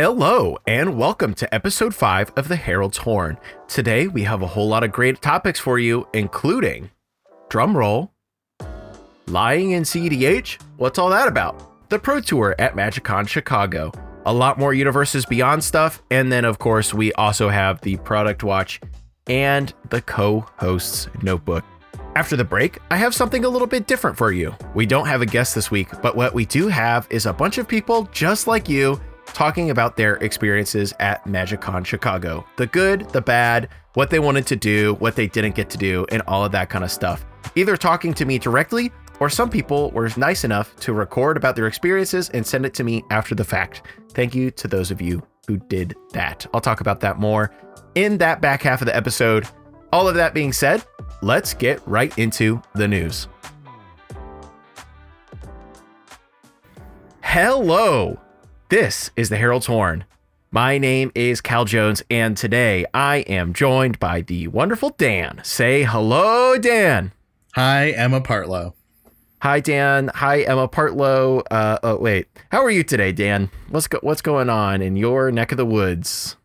Hello, and welcome to episode 5 of the Herald's Horn. Today, we have a whole lot of great topics for you, including drumroll, lying in CEDH. What's all that about? The Pro Tour at MagicCon Chicago, a lot more Universes Beyond stuff, and then, of course, we also have the Product Watch and the co host's notebook. After the break, I have something a little bit different for you. We don't have a guest this week, but what we do have is a bunch of people just like you talking about their experiences at MagicCon Chicago the good, the bad, what they wanted to do, what they didn't get to do, and all of that kind of stuff. Either talking to me directly, or some people were nice enough to record about their experiences and send it to me after the fact. Thank you to those of you who did that. I'll talk about that more in that back half of the episode. All of that being said, let's get right into the news. Hello. This is the Herald's Horn. My name is Cal Jones, and today I am joined by the wonderful Dan. Say hello, Dan. Hi, Emma Partlow. Hi, Dan. Hi, Emma Partlow. Uh, oh, wait. How are you today, Dan? What's go- what's going on in your neck of the woods?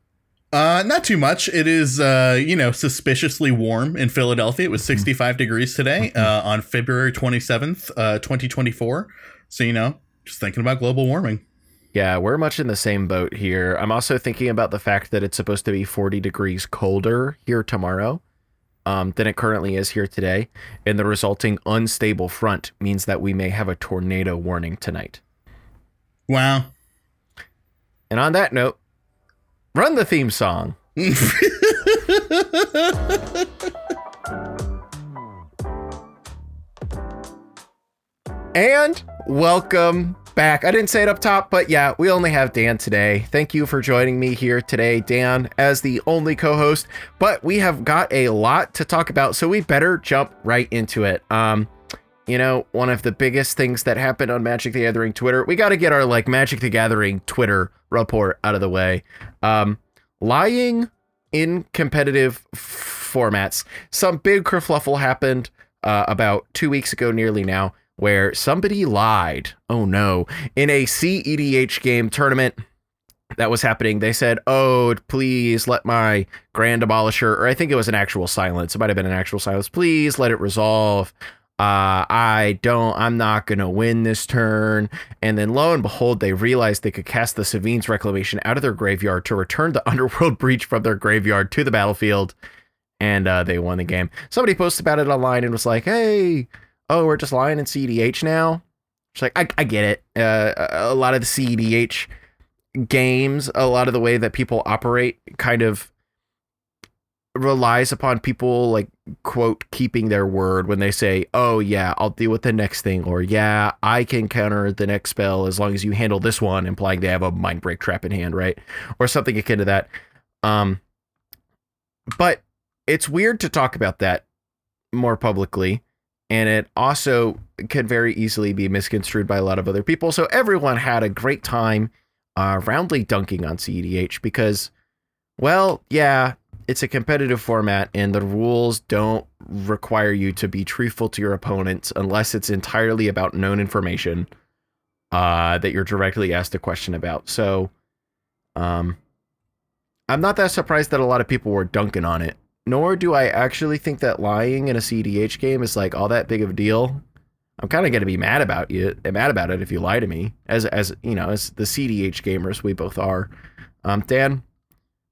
Uh, not too much. It is, uh, you know, suspiciously warm in Philadelphia. It was 65 degrees today uh, on February 27th, uh, 2024. So, you know, just thinking about global warming. Yeah, we're much in the same boat here. I'm also thinking about the fact that it's supposed to be 40 degrees colder here tomorrow um, than it currently is here today. And the resulting unstable front means that we may have a tornado warning tonight. Wow. And on that note, run the theme song. and welcome back. I didn't say it up top, but yeah, we only have Dan today. Thank you for joining me here today, Dan, as the only co host. But we have got a lot to talk about, so we better jump right into it. Um, you know, one of the biggest things that happened on Magic the Gathering Twitter, we got to get our like Magic the Gathering Twitter report out of the way. Um, lying in competitive f- formats. Some big kerfluffle happened uh, about two weeks ago, nearly now where somebody lied. Oh no. In a CEDH game tournament that was happening, they said, Oh, please let my Grand Abolisher, or I think it was an actual silence. It might have been an actual silence. Please let it resolve. Uh, I don't, I'm not going to win this turn. And then lo and behold, they realized they could cast the Sevinne's Reclamation out of their graveyard to return the Underworld Breach from their graveyard to the battlefield. And uh, they won the game. Somebody posted about it online and was like, hey, oh, we're just lying in CEDH now. It's like I, I get it. Uh, a lot of the CEDH games, a lot of the way that people operate, kind of relies upon people like quote keeping their word when they say, "Oh yeah, I'll deal with the next thing," or "Yeah, I can counter the next spell as long as you handle this one," implying they have a mind break trap in hand, right, or something akin to that. Um, but it's weird to talk about that more publicly and it also could very easily be misconstrued by a lot of other people. So everyone had a great time uh, roundly dunking on CEDH because, well, yeah, it's a competitive format and the rules don't require you to be truthful to your opponents unless it's entirely about known information uh, that you're directly asked a question about. So, um, I'm not that surprised that a lot of people were dunking on it nor do I actually think that lying in a CDH game is like all that big of a deal. I'm kind of going to be mad about you, mad about it if you lie to me, as as you know, as the CDH gamers we both are. Um, Dan,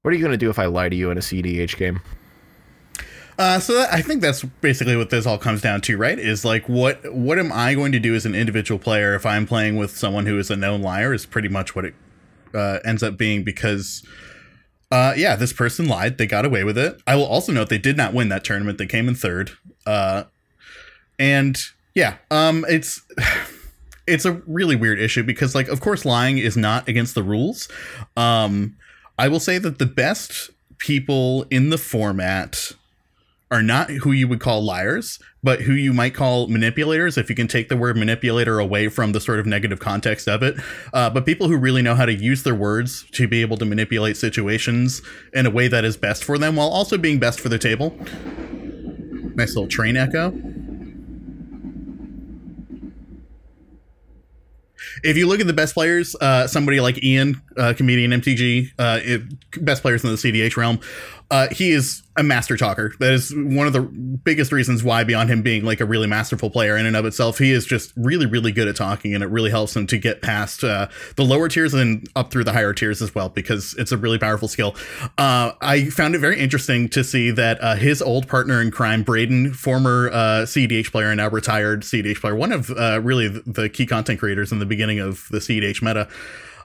what are you going to do if I lie to you in a CDH game? Uh, so that, I think that's basically what this all comes down to, right? Is like what what am I going to do as an individual player if I'm playing with someone who is a known liar? Is pretty much what it uh, ends up being because uh, yeah, this person lied. They got away with it. I will also note they did not win that tournament. They came in third. Uh, and yeah, um, it's it's a really weird issue because, like, of course, lying is not against the rules. Um, I will say that the best people in the format are not who you would call liars, but who you might call manipulators, if you can take the word manipulator away from the sort of negative context of it. Uh, but people who really know how to use their words to be able to manipulate situations in a way that is best for them while also being best for the table. Nice little train echo. if you look at the best players, uh, somebody like Ian, uh, comedian MTG, uh, it, best players in the CDH realm, uh, he is a master talker. That is one of the biggest reasons why, beyond him being like a really masterful player in and of itself, he is just really, really good at talking, and it really helps him to get past uh, the lower tiers and up through the higher tiers as well, because it's a really powerful skill. Uh, I found it very interesting to see that uh, his old partner in crime, Braden, former uh, CDH player and now retired CDH player, one of uh, really the key content creators in the beginning of the CDH meta.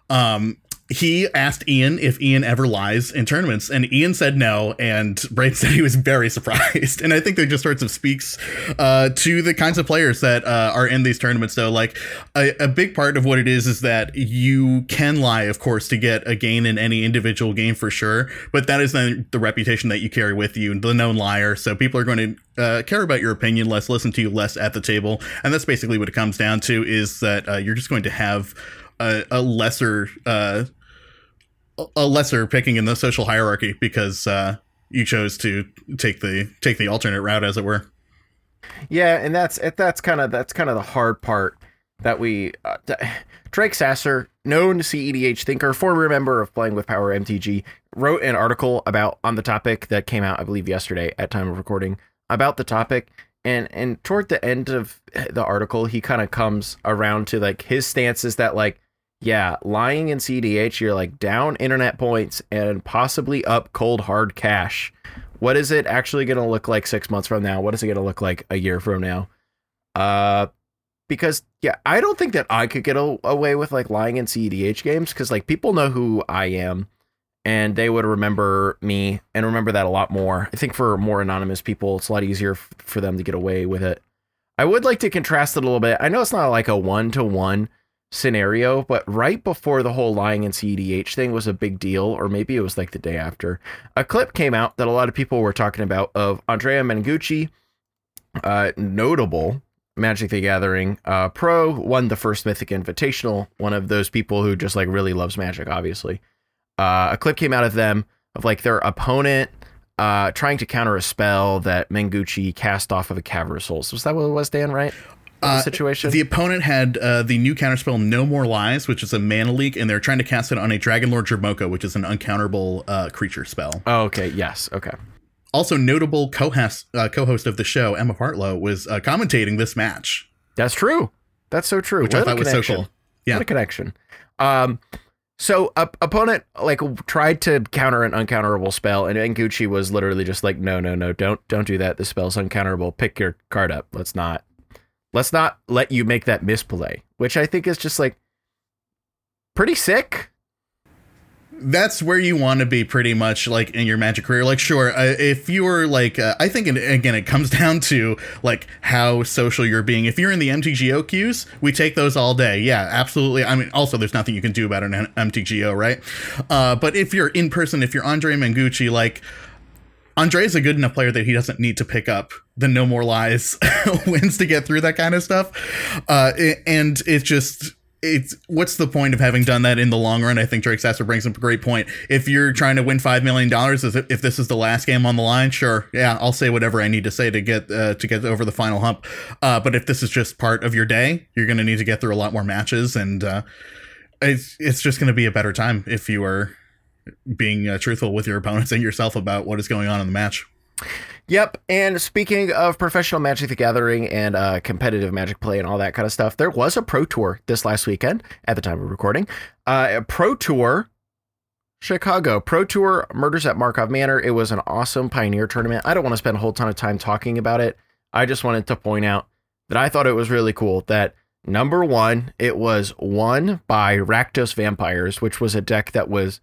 Um, he asked Ian if Ian ever lies in tournaments, and Ian said no. And Braden said he was very surprised. And I think that just sort of speaks uh, to the kinds of players that uh, are in these tournaments. Though, like a, a, big part of what it is is that you can lie, of course, to get a gain in any individual game for sure. But that is then the reputation that you carry with you, the known liar. So people are going to uh, care about your opinion less, listen to you less at the table, and that's basically what it comes down to. Is that uh, you're just going to have a, a lesser uh, a lesser picking in the social hierarchy because uh, you chose to take the take the alternate route, as it were. Yeah, and that's that's kind of that's kind of the hard part that we uh, Drake Sasser, known CEDH thinker, former member of Playing with Power MTG, wrote an article about on the topic that came out, I believe, yesterday at time of recording about the topic. And and toward the end of the article, he kind of comes around to like his stance is that like yeah, lying in CDH, you're like down internet points and possibly up cold hard cash. What is it actually going to look like six months from now? What is it going to look like a year from now? Uh, because yeah, I don't think that I could get a- away with like lying in CDH games because like people know who I am and they would remember me and remember that a lot more. I think for more anonymous people, it's a lot easier f- for them to get away with it. I would like to contrast it a little bit. I know it's not like a one to one scenario, but right before the whole lying in CEDH thing was a big deal, or maybe it was like the day after, a clip came out that a lot of people were talking about of Andrea Mengucci, uh, notable Magic the Gathering uh, pro, won the first Mythic Invitational, one of those people who just like really loves Magic, obviously. Uh, a clip came out of them of like their opponent uh, trying to counter a spell that Mengucci cast off of a Cavern of Souls. Was that what it was, Dan, right? Uh, situation? The opponent had uh, the new counterspell No More Lies, which is a mana leak, and they're trying to cast it on a Dragonlord Dromoka, which is an uncounterable uh, creature spell. Oh, okay. Yes. Okay. Also, notable co-host, uh, co-host of the show, Emma Partlow, was uh, commentating this match. That's true. That's so true. Which what I thought was so cool. Yeah. What a connection. Um, so a opponent like tried to counter an uncounterable spell, and Mengucci was literally just like, "No, no, no, don't, don't do that. The spell's uncounterable. Pick your card up. Let's not." Let's not let you make that misplay, which I think is just like pretty sick. That's where you want to be pretty much like in your magic career. Like, sure, uh, if you're like, uh, I think, again, it comes down to like how social you're being. If you're in the MTGO queues, we take those all day. Yeah, absolutely. I mean, also, there's nothing you can do about an MTGO, right? Uh, but if you're in person, if you're Andre Mengucci, like, Andre is a good enough player that he doesn't need to pick up the no more lies wins to get through that kind of stuff. Uh, and it's just it's what's the point of having done that in the long run? I think Drake Sasser brings up a great point. If you're trying to win five million dollars, if this is the last game on the line, sure, yeah, I'll say whatever I need to say to get uh, to get over the final hump. Uh, but if this is just part of your day, you're going to need to get through a lot more matches, and uh, it's it's just going to be a better time if you are being uh, truthful with your opponents and yourself about what is going on in the match. Yep. And speaking of professional Magic the Gathering and uh, competitive Magic play and all that kind of stuff, there was a Pro Tour this last weekend at the time of recording. Uh, a Pro Tour Chicago Pro Tour Murders at Karlov Manor. It was an awesome Pioneer tournament. I don't want to spend a whole ton of time talking about it. I just wanted to point out that I thought it was really cool that number one, it was won by Rakdos Vampires, which was a deck that was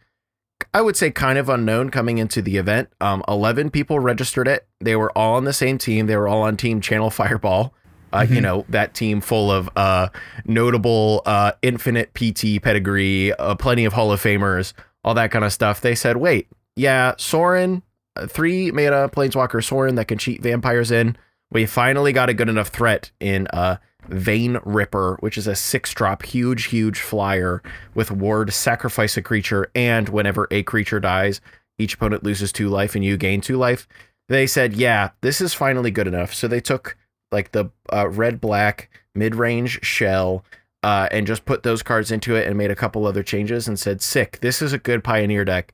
I would say kind of unknown coming into the event. Um, 11 people registered it. They were all on the same team. They were all on team Channel Fireball. Uh, mm-hmm. You know, that team full of uh, notable uh, infinite PT pedigree, uh, plenty of Hall of Famers, all that kind of stuff. They said, wait, yeah, Sorin, uh, three mana Planeswalker Sorin that can cheat vampires in. We finally got a good enough threat in uh, Vein Ripper, which is a six drop, huge, huge flyer with ward sacrifice a creature, and whenever a creature dies, each opponent loses two life and you gain two life. They said, yeah, this is finally good enough. So they took like the uh, red black mid range shell, uh, and just put those cards into it and made a couple other changes and said, "Sick, this is a good Pioneer deck."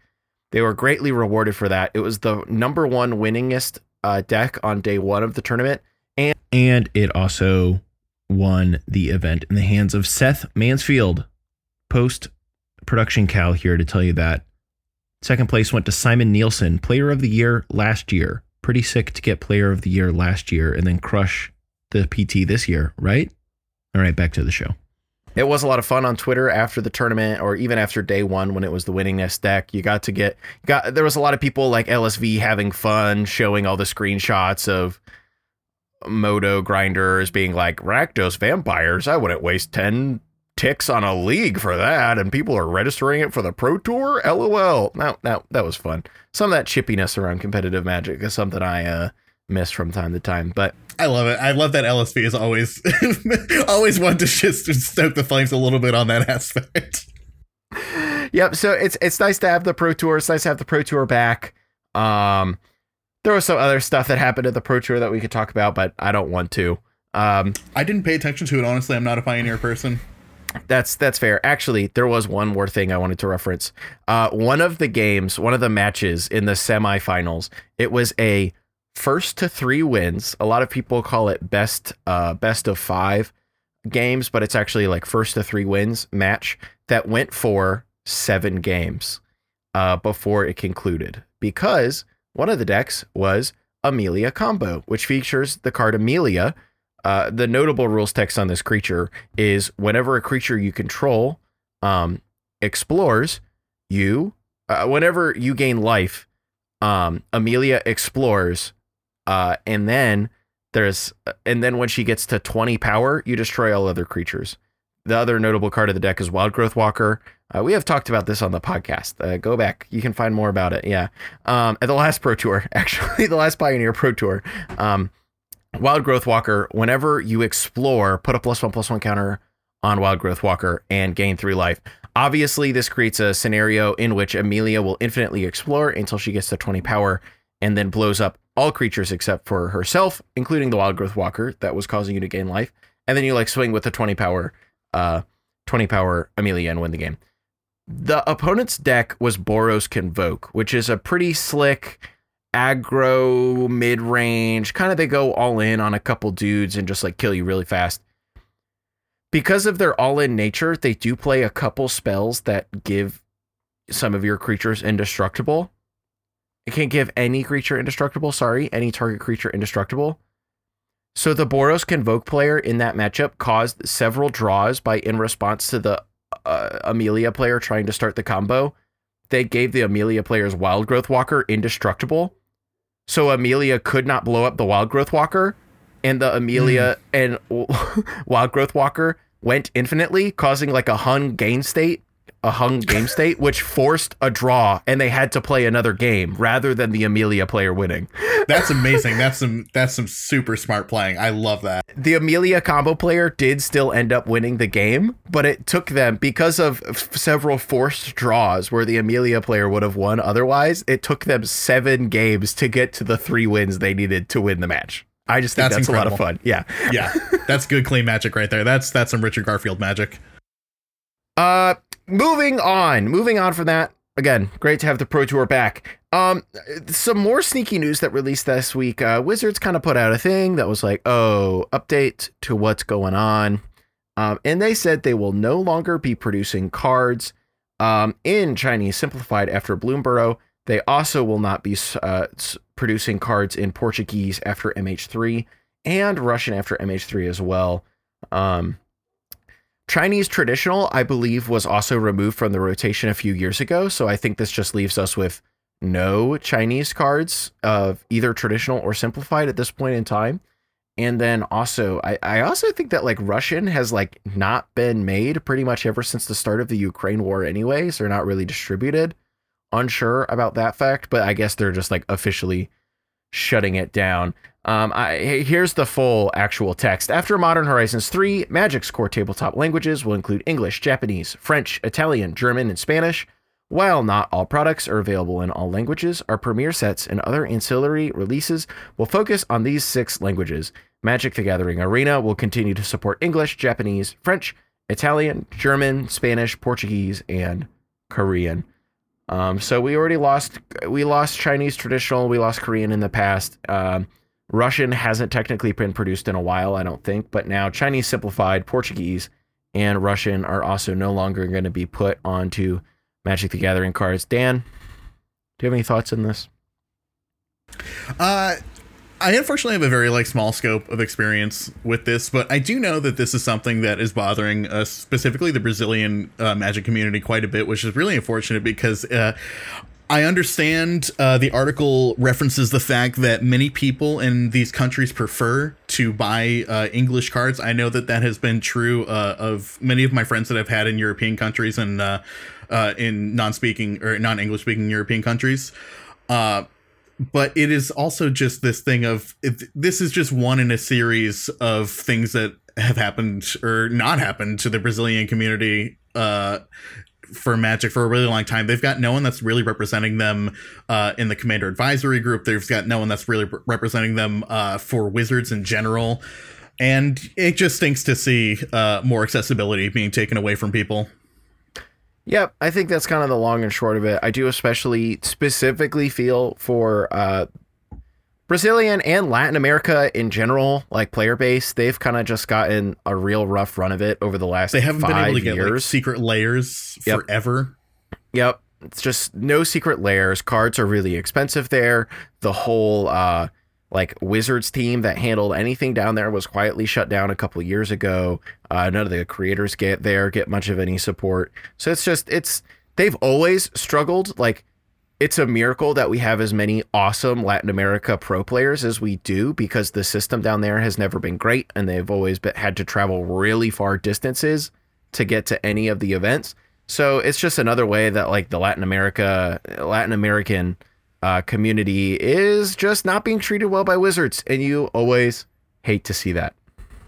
They were greatly rewarded for that. It was the number one winningest uh, deck on day one of the tournament, and and it also won the event in the hands of Seth Manfield. Post production Cal here to tell you that. Second place went to Simon Nielsen, player of the year last year. Pretty sick to get player of the year last year and then crush the PT this year, right? All right, back to the show. It was a lot of fun on Twitter after the tournament, or even after day one when it was the winningest deck. You got to get got there was a lot of people like LSV having fun, showing all the screenshots of Modo grinders being like Rakdos vampires. I wouldn't waste ten ticks on a league for that, and people are registering it for the Pro Tour. LOL. Now, now that was fun. Some of that chippiness around competitive Magic is something I uh, miss from time to time. But I love it. I love that LSV is always always want to just stoke the flames a little bit on that aspect. Yep. So it's it's nice to have the Pro Tour. It's nice to have the Pro Tour back. Um, there was some other stuff that happened at the Pro Tour that we could talk about, but I don't want to. Um, I didn't pay attention to it. Honestly, I'm not a Pioneer person. That's that's fair. Actually, there was one more thing I wanted to reference. Uh, one of the games, one of the matches in the semifinals, it was a first to three wins. A lot of people call it best uh, best of five games, but it's actually like first to three wins match that went for seven games uh, before it concluded because one of the decks was Amalia Combo, which features the card Amalia uh, the notable rules text on this creature is whenever a creature you control um, explores, you uh, whenever you gain life, um, Amalia explores, uh, and then there's and then when she gets to 20 power, you destroy all other creatures. The other notable card of the deck is Wild Growth Walker. Uh, we have talked about this on the podcast. Uh, go back, you can find more about it. Yeah, um, at the last Pro Tour, actually, the last Pioneer Pro Tour. Um, Wild Growth Walker, whenever you explore, put a plus one plus one counter on Wild Growth Walker and gain three life. Obviously, this creates a scenario in which Amalia will infinitely explore until she gets to 20 power and then blows up all creatures except for herself, including the Wild Growth Walker that was causing you to gain life. And then you like swing with the 20 power, uh, 20 power Amalia and win the game. The opponent's deck was Boros Convoke, which is a pretty slick aggro mid range. Kind of they go all in on a couple dudes and just like kill you really fast. Because of their all in nature, they do play a couple spells that give some of your creatures indestructible. It can't give any creature indestructible, sorry, any target creature indestructible. So the Boros Convoke player in that matchup caused several draws by in response to the uh, Amalia player trying to start the combo. They gave the Amalia player's Wild Growth Walker indestructible so Amalia could not blow up the Wild Growth Walker, and the Amalia mm. and Wild Growth Walker went infinitely, causing like a Hun gain state, a hung game state, which forced a draw, and they had to play another game rather than the Amalia player winning. That's amazing. that's some that's some super smart playing. I love that. The Amalia combo player did still end up winning the game, but it took them because of f- several forced draws where the Amalia player would have won otherwise. It took them seven games to get to the three wins they needed to win the match. I just think that's, that's a lot of fun. Yeah. Yeah. That's good clean magic right there. That's that's some Richard Garfield magic. Uh moving on. Moving on from that. Again, great to have the Pro Tour back. Um, some more sneaky news that released this week. Uh, Wizards kind of put out a thing that was like, "Oh, update to what's going on," um, and they said they will no longer be producing cards um, in Chinese simplified after Bloomburrow. They also will not be uh, producing cards in Portuguese after MH3 and Russian after MH3 as well. Um, Chinese traditional, I believe, was also removed from the rotation a few years ago. So I think this just leaves us with no Chinese cards of either traditional or simplified at this point in time. And then also, I, I also think that like Russian has like not been made pretty much ever since the start of the Ukraine war, anyways. They're not really distributed. Unsure about that fact, but I guess they're just like officially shutting it down. Um, I, here's the full actual text. After Modern Horizons 3, Magic's core tabletop languages will include English, Japanese, French, Italian, German, and Spanish. While not all products are available in all languages, our premiere sets and other ancillary releases will focus on these six languages. Magic the Gathering Arena will continue to support English, Japanese, French, Italian, German, Spanish, Portuguese, and Korean. Um, so we already lost we lost Chinese traditional, we lost Korean in the past. Um, Russian hasn't technically been produced in a while, I don't think, but now Chinese simplified, Portuguese, and Russian are also no longer going to be put onto Magic the Gathering cards. Dan, do you have any thoughts on this? Uh, I unfortunately have a very like small scope of experience with this, but I do know that this is something that is bothering us, specifically the Brazilian uh, Magic community, quite a bit, which is really unfortunate because uh, I understand uh, the article references the fact that many people in these countries prefer to buy uh, English cards. I know that that has been true uh, of many of my friends that I've had in European countries and uh, uh, in non-speaking or non-English speaking European countries. Uh, but it is also just this thing of it, this is just one in a series of things that have happened or not happened to the Brazilian community for Magic for a really long time. They've got no one that's really representing them uh, in the Commander Advisory Group. They've got no one that's really representing them uh, for Wizards in general. And it just stinks to see uh, more accessibility being taken away from people. Yep, I think that's kind of the long and short of it. I do especially specifically feel for uh, Brazilian and Latin America in general, like player base. They've kind of just gotten a real rough run of it over the last. They haven't been able to years. get like, secret layers Yep. forever. Yep. It's just no secret layers. Cards are really expensive there. The whole uh like Wizards team that handled anything down there was quietly shut down a couple of years ago. Uh, none of the creators get there, get much of any support. So it's just it's they've always struggled. Like it's a miracle that we have as many awesome Latin America pro players as we do because the system down there has never been great and they've always been, had to travel really far distances to get to any of the events. So it's just another way that like the Latin America Latin American uh, community is just not being treated well by Wizards, and you always hate to see that.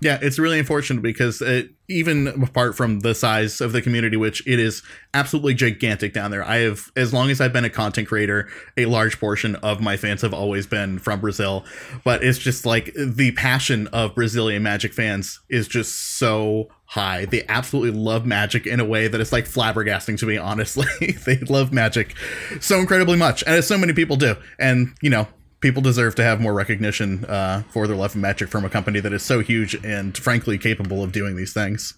Yeah, it's really unfortunate because it, even apart from the size of the community, which it is absolutely gigantic down there, I have, as long as I've been a content creator, a large portion of my fans have always been from Brazil. But it's just like the passion of Brazilian Magic fans is just so high. They absolutely love Magic in a way that is like flabbergasting to me, honestly. they love Magic so incredibly much, and as so many people do. And, you know, people deserve to have more recognition uh, for their love of magic from a company that is so huge and frankly capable of doing these things.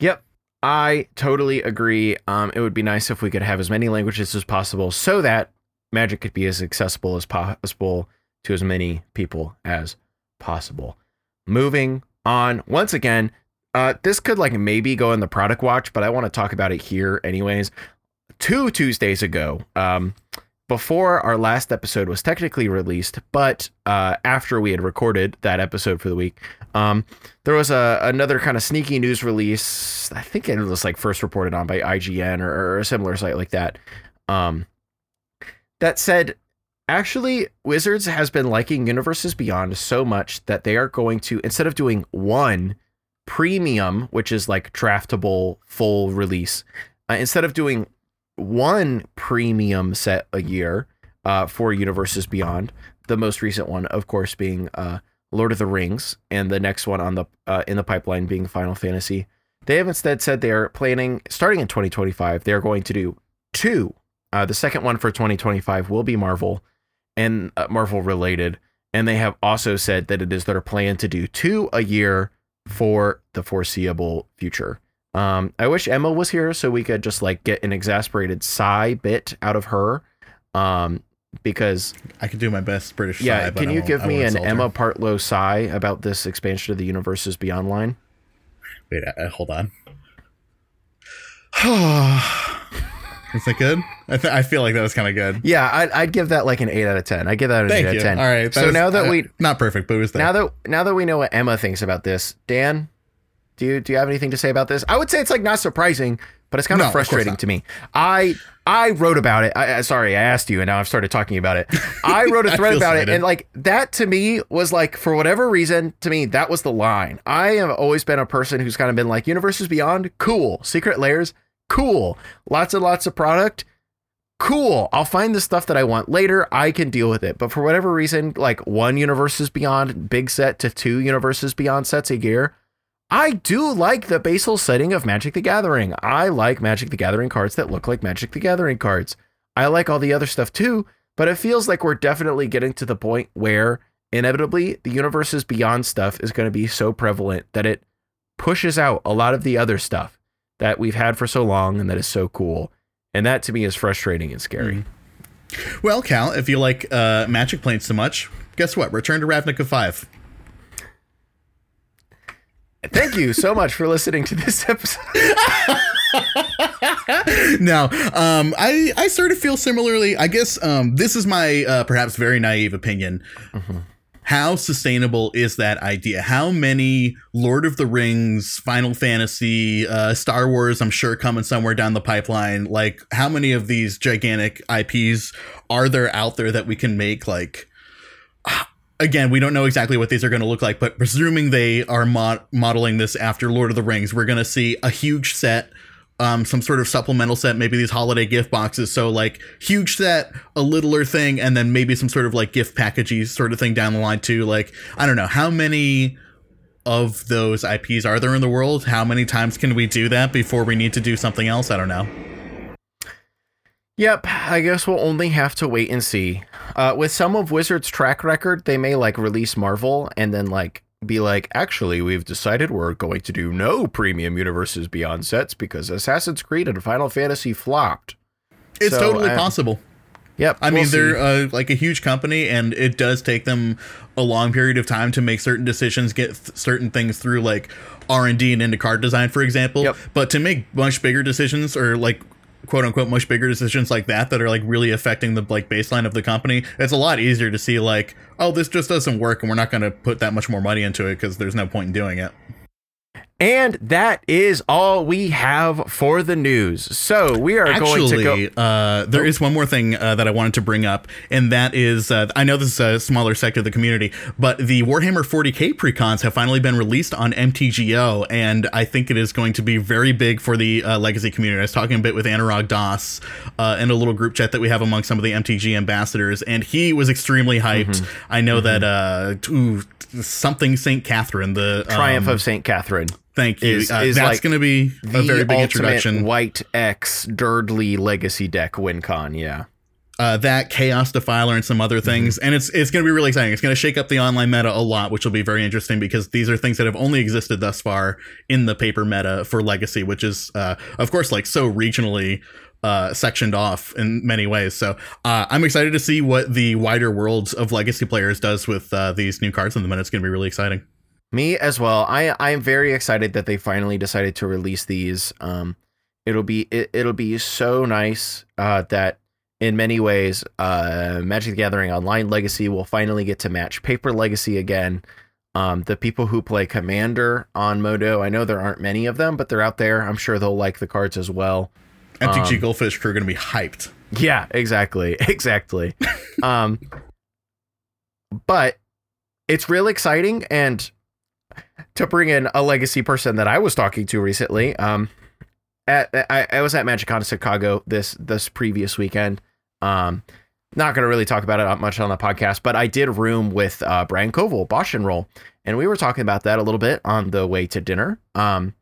Yep. I totally agree. Um, it would be nice if we could have as many languages as possible so that magic could be as accessible as possible to as many people as possible. Moving on, once again, uh, this could like maybe go in the product watch, but I want to talk about it here anyways. Two Tuesdays ago, um, before our last episode was technically released, but uh, after we had recorded that episode for the week, um, there was a another kind of sneaky news release. I think it was like first reported on by IGN or, or a similar site like that. Um, that said, actually, Wizards has been liking Universes Beyond so much that they are going to instead of doing one premium, which is like draftable full release, uh, instead of doing one premium set a year uh, for Universes Beyond. The most recent one, of course, being uh, Lord of the Rings, and the next one on the uh, in the pipeline being Final Fantasy. They have instead said they are planning, starting in 2025, they are going to do two. Uh, the second one for 2025 will be Marvel and uh, Marvel related, and they have also said that it is their plan to do two a year for the foreseeable future. Um, I wish Emma was here so we could just like get an exasperated sigh bit out of her. Um, because I could do my best British. yeah, sigh, can you give me an her. Emma Partlow sigh about this expansion of the universes beyond line? Wait, uh, hold on. Is that good? I, th- I feel like that was kind of good. Yeah, I'd, I'd give that like an eight out of ten. I give that an Thank eight out of ten. All right. So was- now that uh, we not perfect, but it was there. now that now that we know what Emma thinks about this, Dan, do you do you have anything to say about this? I would say it's like not surprising, but it's kind No, of of frustrating not. to me. I I wrote about it. I, sorry, I asked you, and now I've started talking about it. I wrote a thread about it, and like that to me was like for whatever reason, to me that was the line. I have always been a person who's kind of been like universes beyond, cool, secret layers, cool, lots and lots of product. Cool. I'll find the stuff that I want later. I can deal with it. But for whatever reason, like one universes beyond big set to two universes beyond sets a year, I do like the basal setting of Magic the Gathering. I like Magic the Gathering cards that look like Magic the Gathering cards. I like all the other stuff too, but it feels like we're definitely getting to the point where inevitably the universe's beyond stuff is going to be so prevalent that it pushes out a lot of the other stuff that we've had for so long and that is so cool. And that to me is frustrating and scary. Mm. Well, Cal, if you like uh, Magic Planes so much, guess what? Return to Ravnica 5. Thank you so much for listening to this episode. now, um, I I sort of feel similarly. I guess um, this is my uh, perhaps very naive opinion. Mm-hmm. How sustainable is that idea? How many Lord of the Rings, Final Fantasy, uh, Star Wars? I'm sure coming somewhere down the pipeline. Like, how many of these gigantic IPs are there out there that we can make? Like, again, we don't know exactly what these are going to look like, but presuming they are mod- modeling this after Lord of the Rings, we're going to see a huge set, um, some sort of supplemental set, maybe these holiday gift boxes. So like huge set, a littler thing, and then maybe some sort of like gift packages sort of thing down the line too. Like I don't know how many of those IPs are there in the world? How many times can we do that before we need to do something else? I don't know. Yep, I guess we'll only have to wait and see. Uh, with some of Wizards' track record, they may like release Marvel and then like be like, actually, we've decided we're going to do no premium universes beyond sets because Assassin's Creed and Final Fantasy flopped. It's so, totally uh, possible. Yep. I we'll mean, they're uh, like a huge company, and it does take them a long period of time to make certain decisions, get th- certain things through, like R and D and into card design, for example. Yep. But to make much bigger decisions or like quote unquote much bigger decisions like that that are like really affecting the like baseline of the company it's a lot easier to see like oh this just doesn't work and we're not going to put that much more money into it because there's no point in doing it and that is all we have for the news. So we are Actually, going to go. Uh, there oh. is one more thing uh, that I wanted to bring up, and that is uh, I know this is a smaller sector of the community, but the Warhammer 40k precons have finally been released on MTGO, and I think it is going to be very big for the uh, legacy community. I was talking a bit with Anurag Das uh, in a little group chat that we have among some of the MTG ambassadors, and he was extremely hyped. Mm-hmm. I know mm-hmm. that uh, ooh, something St. Katherine, the Triumph um, of St. Katherine. Thank you. Is, uh, is that's like going to be a very big introduction. White X Durdley Legacy deck WinCon, yeah. Uh, that Chaos Defiler and some other mm-hmm. things, mm-hmm. and it's it's going to be really exciting. It's going to shake up the online meta a lot, which will be very interesting because these are things that have only existed thus far in the paper meta for Legacy, which is, uh, of course, like so regionally uh, sectioned off in many ways. So uh, I'm excited to see what the wider worlds of legacy players does with uh, these new cards in the minute. It's going to be really exciting. Me as well. I I am very excited that they finally decided to release these. Um, it'll be it, will be so nice uh, that in many ways, uh, Magic the Gathering Online Legacy will finally get to match Paper Legacy again. Um, the people who play Commander on Modo, I know there aren't many of them, but they're out there. I'm sure they'll like the cards as well. MTG um, Goldfish crew are going to be hyped. Yeah, exactly, exactly. um, but it's real exciting, and to bring in a legacy person that I was talking to recently. Um, at I, I was at MagicCon Chicago this this previous weekend. Um, not going to really talk about it much on the podcast, but I did room with uh, Brian Koval, Bosch and Roll, and we were talking about that a little bit on the way to dinner. Um,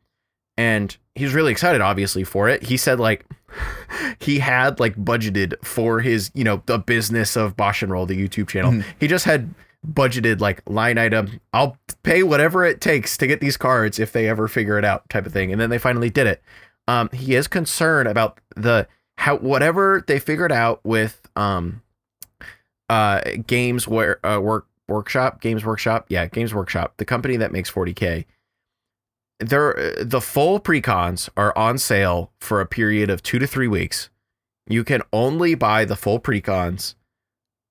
and he's really excited, obviously, for it. He said like he had like budgeted for his, you know, the business of Bosch and Roll, the YouTube channel. Mm-hmm. He just had budgeted like line item. I'll pay whatever it takes to get these cards if they ever figure it out, type of thing. And then they finally did it. Um, he is concerned about the how whatever they figured out with um uh games where uh work workshop games workshop yeah games workshop the company that makes 40k they're the full precons are on sale for a period of two to three weeks you can only buy the full precons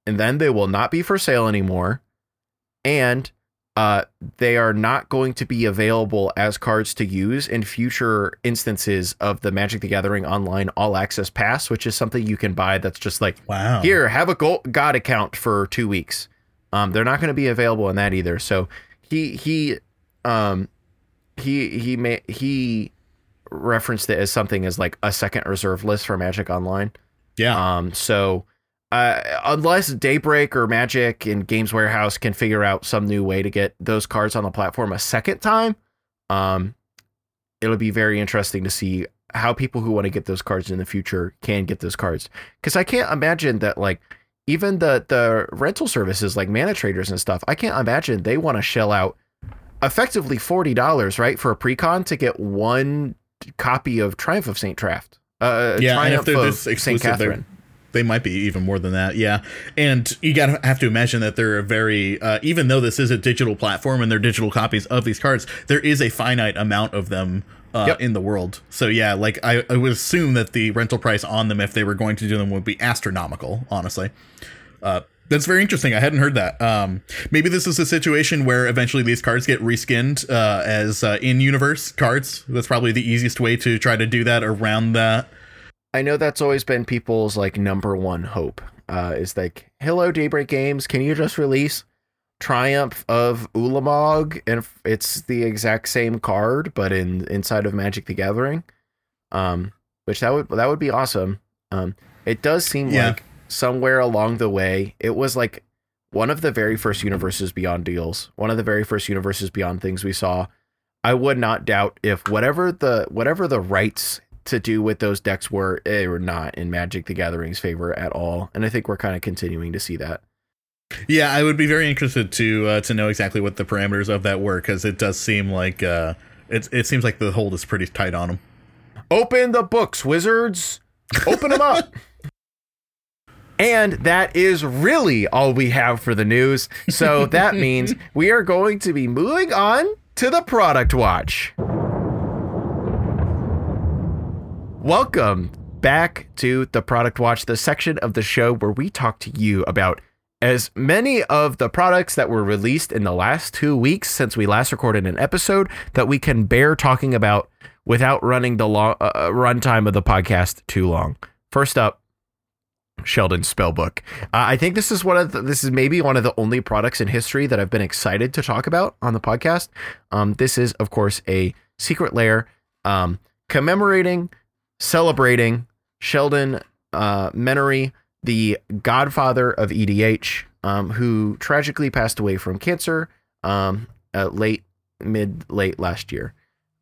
and then they will not be for sale anymore. And uh, they are not going to be available as cards to use in future instances of the Magic the Gathering Online All Access Pass, which is something you can buy that's just like, wow, here, have a God account for two weeks. Um, they're not going to be available in that either. So he he um he he may he referenced it as something as like a second reserve list for Magic Online. Yeah. Um. So uh, unless Daybreak or Magic and Games Warehouse can figure out some new way to get those cards on the platform a second time, Um, it'll be very interesting to see how people who want to get those cards in the future can get those cards. Because I can't imagine that like even the the rental services like mana traders and stuff, I can't imagine they want to shell out effectively forty dollars, right, for a precon to get one copy of Triumph of Saint Draft. Uh, Yeah, and Triumph if they're of this Saint exclusive, they're- Katherine. They might be even more than that yeah and you gotta have to imagine that they're a very uh, even though this is a digital platform and they're digital copies of these cards there is a finite amount of them uh, Yep. in the world so yeah like I, I would assume that the rental price on them if they were going to do them would be astronomical honestly uh, that's very interesting. I hadn't heard that. Um, maybe this is a situation where eventually these cards get reskinned uh, as uh, in-universe cards. That's probably the easiest way to try to do that around that. I know that's always been people's like number one hope. Uh, is like, hello, Daybreak Games, can you just release Triumph of Ulamog and it's the exact same card, but in inside of Magic the Gathering? Um, which that would that would be awesome. Um, it does seem Yeah. like somewhere along the way, it was like one of the very first universes beyond deals, one of the very first universes beyond things we saw. I would not doubt if whatever the whatever the rights to do with those decks were, they were not in Magic the Gathering's favor at all. And I think we're kind of continuing to see that. Yeah, I would be very interested to uh, to know exactly what the parameters of that were because it does seem like uh, it it seems like the hold is pretty tight on them. Open the books, wizards. Open them up. And that is really all we have for the news. So that means we are going to be moving on to the product watch. Welcome back to the product watch, the section of the show where we talk to you about as many of the products that were released in the last two weeks since we last recorded an episode that we can bear talking about without running the long uh, uh, runtime of the podcast too long. First up, Sheldon's Spellbook. Uh, I think this is one of the, this is maybe one of the only products in history that I've been excited to talk about on the podcast. Um, this is of course a secret layer um, commemorating, celebrating Sheldon uh, Menery, the godfather of EDH, um, who tragically passed away from cancer um, uh, late mid late last year.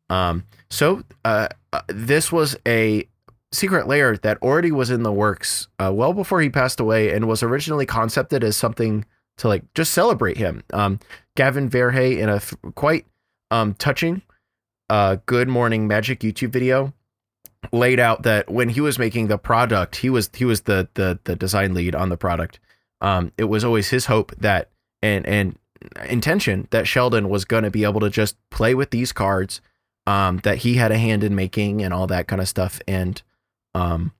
Um, so uh, uh, this was a secret layer that already was in the works uh, well before he passed away and was originally concepted as something to like just celebrate him. Um, Gavin Verhey in a f- quite um, touching uh, Good Morning Magic YouTube video laid out that when he was making the product, he was he was the the the design lead on the product. Um, it was always his hope that and and intention that Sheldon was going to be able to just play with these cards um, that he had a hand in making and all that kind of stuff, and um,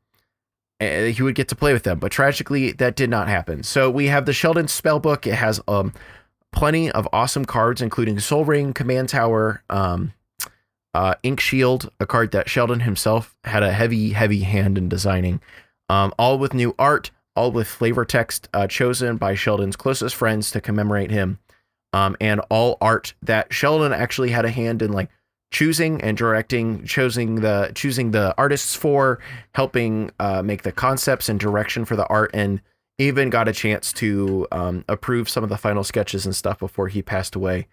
eh, he would get to play with them. But tragically, that did not happen. So we have the Sheldon Spellbook. It has um, plenty of awesome cards, including Sol Ring, Command Tower, um, uh, Ink Shield, a card that Sheldon himself had a heavy, heavy hand in designing. Um, all with new art, all with flavor text uh, chosen by Sheldon's closest friends to commemorate him, um, and all art that Sheldon actually had a hand in, like choosing and directing, choosing the choosing the artists for, helping uh, make the concepts and direction for the art, and even got a chance to um, approve some of the final sketches and stuff before he passed away.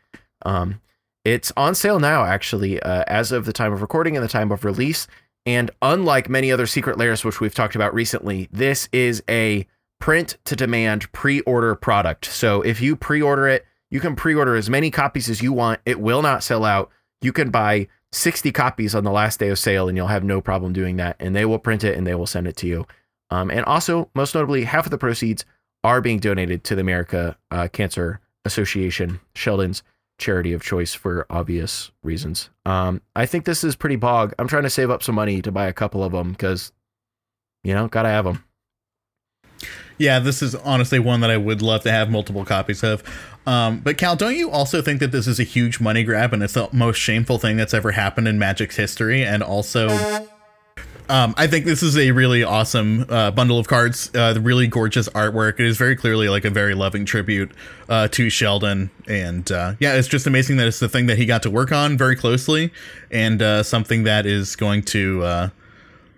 Um, it's on sale now, actually, uh, as of the time of recording and the time of release. And unlike many other secret layers, which we've talked about recently, this is a print to demand pre order product. So if you pre order it, you can pre order as many copies as you want. It will not sell out. You can buy 60 copies on the last day of sale and you'll have no problem doing that. And they will print it and they will send it to you. Um, and also, most notably, half of the proceeds are being donated to the America uh, Cancer Association, Sheldon's charity of choice for obvious reasons. Um, I think this is pretty bog. I'm trying to save up some money to buy a couple of them because, you know, gotta have them. Yeah, this is honestly one that I would love to have multiple copies of. Um, but Cal, don't you also think that this is a huge money grab and it's the most shameful thing that's ever happened in Magic's history? And also, um, I think this is a really awesome uh, bundle of cards. Uh, the really gorgeous artwork. It is very clearly like a very loving tribute uh, to Sheldon, and uh, yeah, it's just amazing that it's the thing that he got to work on very closely, and uh, something that is going to, uh,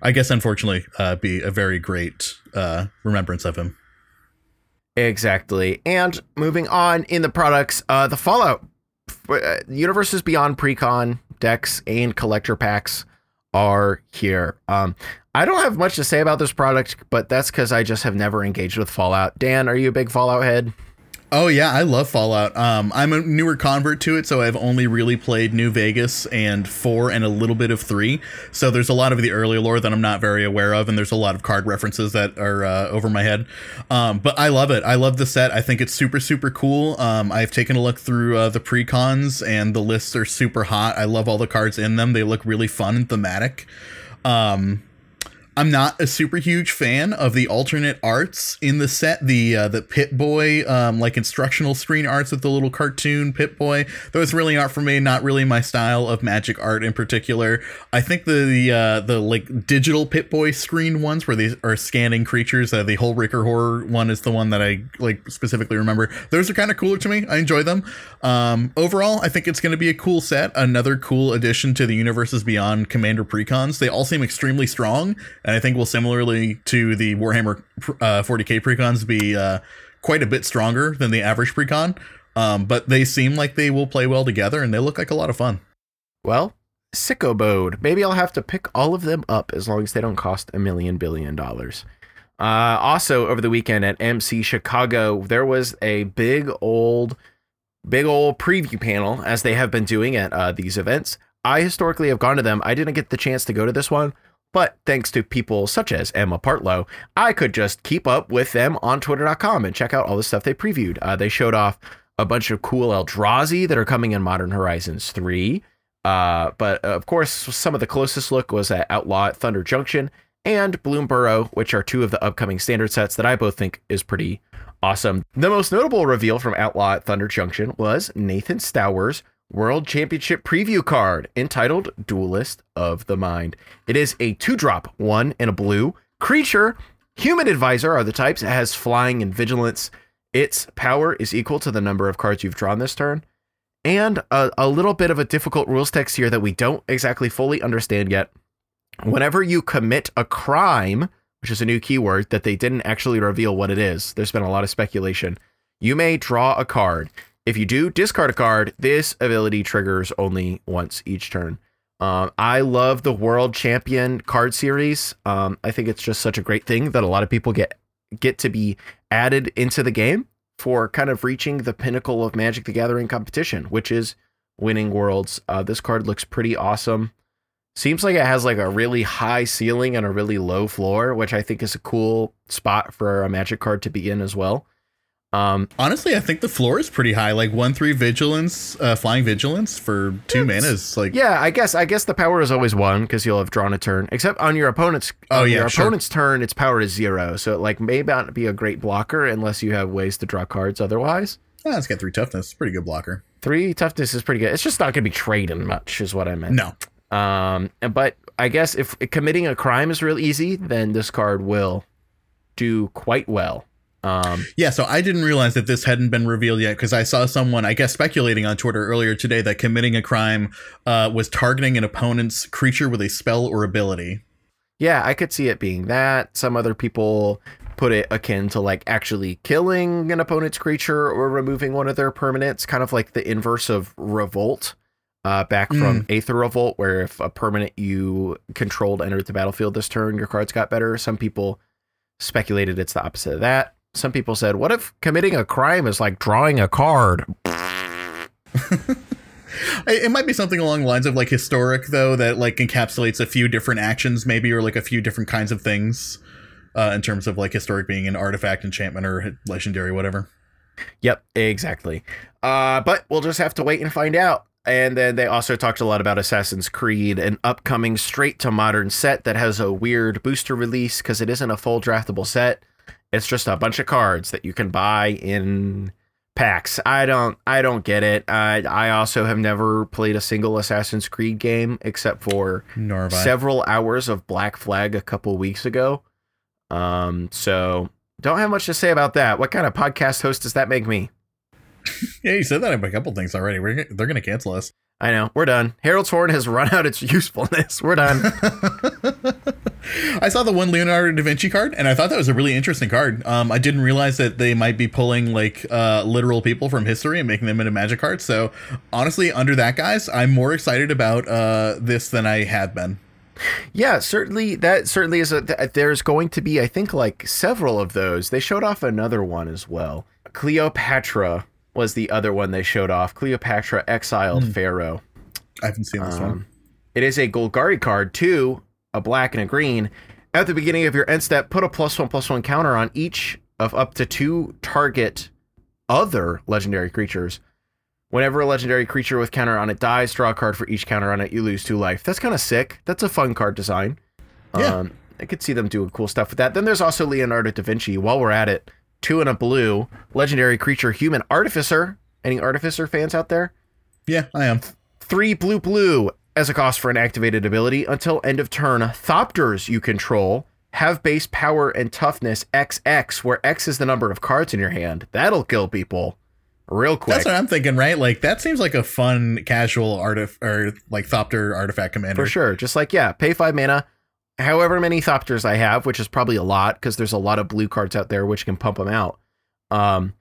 I guess, unfortunately, be a very great remembrance of him. Exactly. And moving on in the products, the Fallout Universes Beyond Precon decks and collector packs are here. Um, I don't have much to say about this product, but that's because I just have never engaged with Fallout. Dan, are you a big Fallout head? Oh yeah, I love Fallout. Um, I'm a newer convert to it, so I've only really played New Vegas and four and a little bit of three. So there's a lot of the earlier lore that I'm not very aware of, and there's a lot of card references that are uh, over my head. Um, but I love it. I love the set. I think it's super super cool. Um, I've taken a look through uh, the precons, and the lists are super hot. I love all the cards in them. They look really fun and thematic. Um, I'm not a super huge fan of the alternate arts in the set. The uh, the Pip-Boy, um, like instructional screen arts with the little cartoon Pip-Boy. Those really aren't for me. Not really my style of magic art in particular. I think the the, uh, the like digital Pip-Boy screen ones where they are scanning creatures. Uh, the Hullbreaker horror one is the one that I like specifically remember. Those are kind of cooler to me. I enjoy them. Um, overall, I think it's going to be a cool set. Another cool addition to the Universes Beyond Commander precons. They all seem extremely strong and I think will similarly to the Warhammer uh, 40k precons be uh, quite a bit stronger than the average precon. Um, but they seem like they will play well together, and they look like a lot of fun. Well, sicko mode. Maybe I'll have to pick all of them up as long as they don't cost a million billion dollars. Uh, also, over the weekend at MC Chicago, there was a big old, big old preview panel, as they have been doing at uh, these events. I historically have gone to them. I didn't get the chance to go to this one, but thanks to people such as Emma Partlow, I could just keep up with them on twitter.com and check out all the stuff they previewed. Uh, they showed off a bunch of cool Eldrazi that are coming in Modern Horizons 3. Uh, but of course, some of the closest look was at Outlaw at Thunder Junction and Bloomburrow, which are two of the upcoming standard sets that I both think is pretty awesome. The most notable reveal from Outlaw at Thunder Junction was Nathan Steuer's World Championship preview card entitled Duelist of the Mind. It is a two drop, one in a blue creature. Human advisor are the types. It has flying and vigilance. Its power is equal to the number of cards you've drawn this turn. And a, a little bit of a difficult rules text here that we don't exactly fully understand yet. Whenever you commit a crime, which is a new keyword that they didn't actually reveal what it is, there's been a lot of speculation. You may draw a card. If you do discard a card, this ability triggers only once each turn. Um, I love the World Champion card series. Um, I think it's just such a great thing that a lot of people get get to be added into the game for kind of reaching the pinnacle of Magic the Gathering competition, which is winning worlds. Uh, this card looks pretty awesome. Seems like it has like a really high ceiling and a really low floor, which I think is a cool spot for a Magic card to be in as well. Um, Honestly, I think the floor is pretty high. Like one three vigilance, uh, flying vigilance for two mana is like yeah. I guess I guess the power is always one because you'll have drawn a turn. Except on your opponent's oh yeah, your sure. opponent's turn, its power is zero. So it like may not be a great blocker unless you have ways to draw cards otherwise. Yeah, it's got three toughness. It's pretty good blocker. Three toughness is pretty good. It's just not going to be trading much, is what I meant. No. Um, but I guess if committing a crime is real easy, then this card will do quite well. Um, yeah, so I didn't realize that this hadn't been revealed yet because I saw someone, I guess, speculating on Twitter earlier today that committing a crime uh, was targeting an opponent's creature with a spell or ability. Yeah, I could see it being that. Some other people put it akin to like actually killing an opponent's creature or removing one of their permanents, kind of like the inverse of revolt. Uh, back from mm. Aether Revolt, where if a permanent you controlled entered the battlefield this turn, your cards got better. Some people speculated it's the opposite of that some people said, what if committing a crime is like drawing a card? it might be something along the lines of like historic though that like encapsulates a few different actions maybe or like a few different kinds of things uh, in terms of like historic being an artifact enchantment or legendary whatever yep exactly uh, but we'll just have to wait and find out and then they also talked a lot about Assassin's Creed, an upcoming straight to modern set that has a weird booster release because it isn't a full draftable set. It's just a bunch of cards that you can buy in packs. I don't I don't get it. I I also have never played a single Assassin's Creed game except for several hours of Black Flag a couple weeks ago. Um so don't have much to say about that. What kind of podcast host does that make me? yeah, you said that about a couple things already. We're, they're going to cancel us. I know. We're done. Herald's Horn has run out its usefulness. We're done. I saw the one Leonardo da Vinci card, and I thought that was a really interesting card. Um, I didn't realize that they might be pulling like uh, literal people from history and making them into magic cards. So honestly, under that guys, I'm more excited about uh, this than I have been. Yeah, certainly that certainly is a th- there's going to be I think like several of those. They showed off another one as well. Cleopatra was the other one they showed off. Cleopatra exiled pharaoh. I haven't seen this one. Um, it is a Golgari card, two, a black and a green. At the beginning of your end step, put a plus one plus one counter on each of up to two target other legendary creatures. Whenever a legendary creature with counter on it dies, draw a card for each counter on it. You lose two life. That's kind of sick. That's a fun card design. Yeah. Um, I could see them doing cool stuff with that. Then there's also Leonardo da Vinci. While we're at it, two and a blue, legendary creature, human artificer. Any artificer fans out there? Yeah, I am. three blue blue as a cost for an activated ability until end of turn. Thopters you control have base power and toughness XX, where X is the number of cards in your hand. That'll kill people real quick. That's what I'm thinking, right? Like that seems like a fun casual artif or like Thopter artifact commander. for sure. Just like yeah, pay five mana. However many Thopters I have, which is probably a lot because there's a lot of blue cards out there which can pump them out. Um,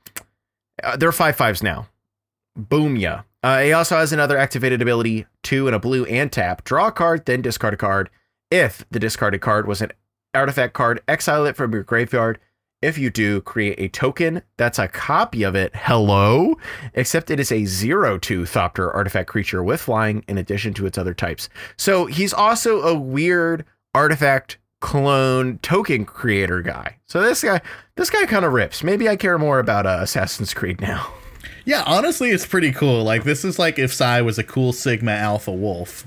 uh, they're five fives now. Boom ya. Uh, he also has another activated ability, two and a blue and tap. Draw a card, then discard a card. If the discarded card was an artifact card, exile it from your graveyard. If you do, create a token that's a copy of it. Hello? Except it is a zero two Thopter artifact creature with flying in addition to its other types. So he's also a weird artifact clone token creator guy. So this guy, this guy kind of rips. Maybe I care more about uh, Assassin's Creed now. Yeah, honestly, it's pretty cool. Like this is like if Sai was a cool Sigma Alpha Wolf.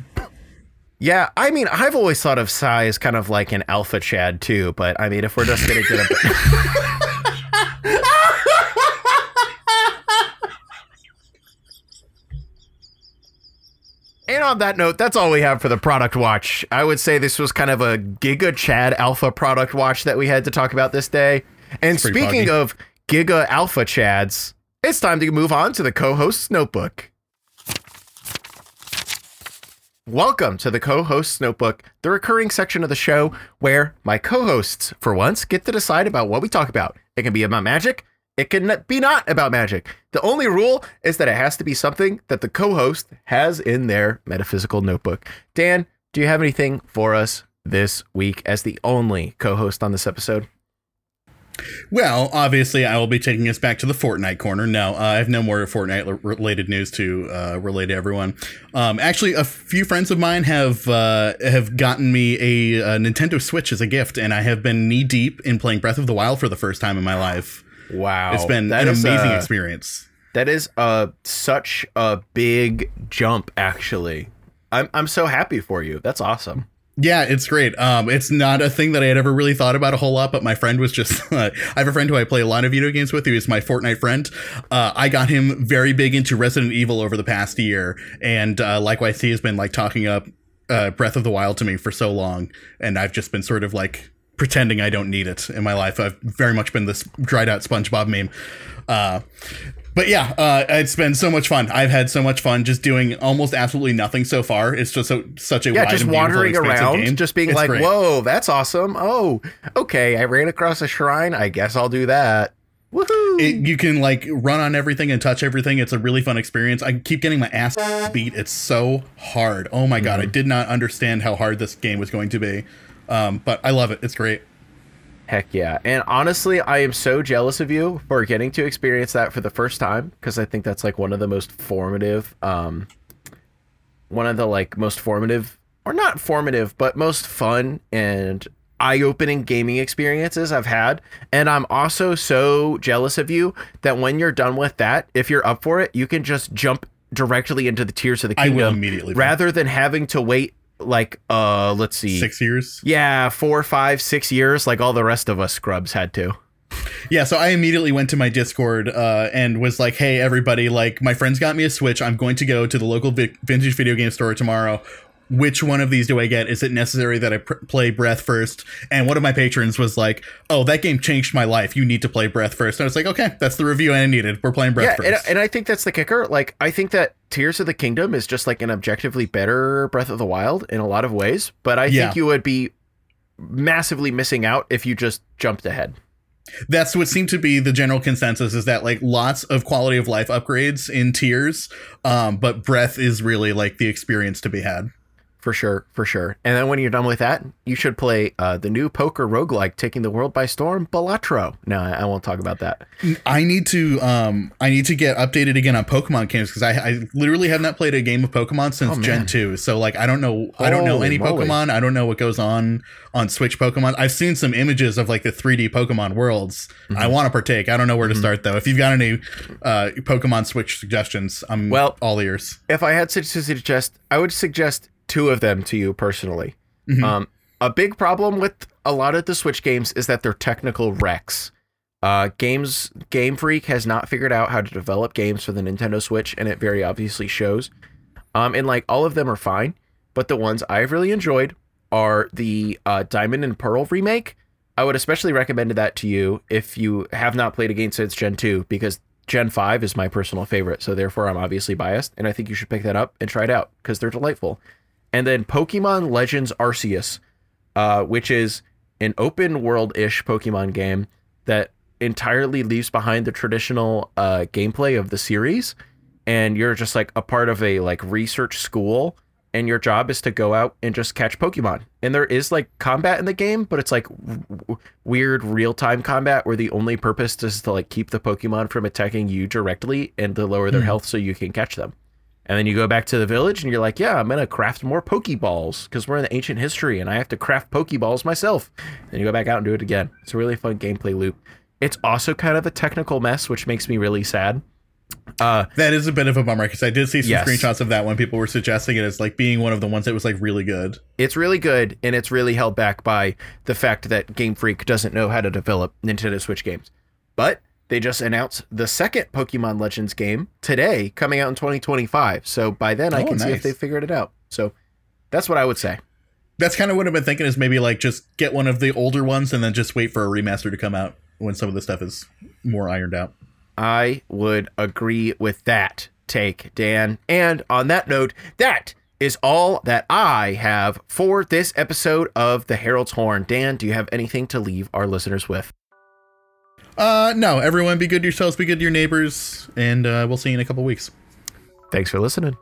Yeah, I mean, I've always thought of Sai as kind of like an alpha Chad too, but I mean, if we're just gonna get a And on that note, that's all we have for the product watch. I would say this was kind of a Giga Chad Alpha product watch that we had to talk about this day. And speaking foggy. of Giga Alpha Chads, it's time to move on to the co-host's notebook. Welcome to the co-host's notebook, the recurring section of the show where my co-hosts, for once, get to decide about what we talk about. It can be about magic. It can be not about magic. The only rule is that it has to be something that the co-host has in their metaphysical notebook. Dan, do you have anything for us this week as the only co-host on this episode? Well, obviously, I will be taking us back to the Fortnite corner. No, uh, I have no more Fortnite related news to uh, relay to everyone. Um, actually, a few friends of mine have uh, have gotten me a, a Nintendo Switch as a gift, and I have been knee deep in playing Breath of the Wild for the first time in my life. Wow, It's been That an amazing uh, experience. That is uh such a big jump actually. I'm I'm so happy for you. That's awesome. Yeah, it's great. Um, it's not a thing that I had ever really thought about a whole lot, but my friend was just. I have a friend who I play a lot of video games with, is my Fortnite friend. Uh, I got him very big into Resident Evil over the past year, and uh, likewise, he has been like talking up uh, Breath of the Wild to me for so long, and I've just been sort of like pretending I don't need it in my life. I've very much been this dried out SpongeBob meme. Uh, but yeah, uh, it's been so much fun. I've had so much fun just doing almost absolutely nothing so far. It's just so, such a Yeah, wide just wandering around, game. just being It's like, great. "Whoa, that's awesome! Oh, okay, I ran across a shrine. I guess I'll do that." Woohoo! It, you can like run on everything and touch everything. It's a really fun experience. I keep getting my ass beat. It's so hard. Oh my god, I did not understand how hard this game was going to be. Um, but I love it. It's great. Heck yeah. And honestly, I am so jealous of you for getting to experience that for the first time because I think that's like one of the most formative um one of the like most formative or not formative, but most fun and eye-opening gaming experiences I've had. And I'm also so jealous of you that when you're done with that, if you're up for it, you can just jump directly into the tears of the I will immediately. rather than having to wait like uh let's see Six years. yeah, four, five, six years, like all the rest of us scrubs had to. Yeah, so I immediately went to my Discord uh, and was like, "Hey, everybody! Like, my friends got me a Switch. I'm going to go to the local vi- vintage video game store tomorrow. Which one of these do I get? Is it necessary that I pr- play Breath first? And one of my patrons was like, "Oh, that game changed my life. You need to play Breath first. And I was like, "Okay, that's the review I needed. We're playing Breath yeah, and, and I think that's the kicker. Like, I think that Tears of the Kingdom is just like an objectively better Breath of the Wild in a lot of ways, but I Yeah. think you would be massively missing out if you just jumped ahead. That's what seemed to be the general consensus is that like lots of quality of life upgrades in tiers, um, but breath is really like the experience to be had. For sure, for sure. And then when you're done with that, you should play uh, the new poker roguelike taking the world by storm, Balatro. No, I I won't talk about that. I need to um I need to get updated again on Pokemon games because I, I literally have not played a game of Pokemon since Oh. Gen 2. So like I don't know I don't know any moly. Pokemon. I don't know what goes on on Switch Pokemon. I've seen some images of like the 3D Pokemon worlds. Mm-hmm. I want to partake. I don't know where to start though. If you've got any uh Pokemon Switch suggestions, I'm Well- all ears. If I had to to suggest, I would suggest two of them to you personally. Mhm. Um, a big problem with a lot of the Switch games is that they're technical wrecks. Uh, games Game Freak has not figured out how to develop games for the Nintendo Switch, and it very obviously shows. Um, and like all of them are fine, but the ones I've really enjoyed are the uh, Diamond and Pearl remake. I would especially recommend that to you if you have not played a game since Gen 2, because Gen 5 is my personal favorite. So therefore, I'm obviously biased, and I think you should pick that up and try it out because they're delightful. And then Pokemon Legends Arceus, uh, which is an open world ish Pokemon game that entirely leaves behind the traditional uh, gameplay of the series. And you're just like a part of a like research school, and your job is to go out and just catch Pokemon. And there is like combat in the game, but it's like w- weird real time combat where the only purpose is to like keep the Pokemon from attacking you directly and to lower their health so you can catch them. And then you go back to the village and you're like, yeah, I'm going to craft more Pokeballs because we're in the ancient history and I have to craft Pokeballs myself. Then you go back out and do it again. It's a really fun gameplay loop. It's also kind of a technical mess, which makes me really sad. Uh, That is a bit of a bummer because I did see some Yes. screenshots of that when people were suggesting it as like being one of the ones that was like really good. it's really good and it's really held back by the fact that Game Freak doesn't know how to develop Nintendo Switch games. But they just announced the second Pokemon Legends game today, coming out in 2025. So by then, I Oh, can see if nice. they figured it out. So that's what I would say. That's kind of what I've been thinking is maybe like just get one of the older ones and then just wait for a remaster to come out when some of the stuff is more ironed out. I would agree with that take, Dan. And on that note, that is all that I have for this episode of The Herald's Horn. Dan, do you have anything to leave our listeners with? Uh, no, everyone be good to yourselves, be good to your neighbors, and uh, we'll see you in a couple weeks. Thanks for listening.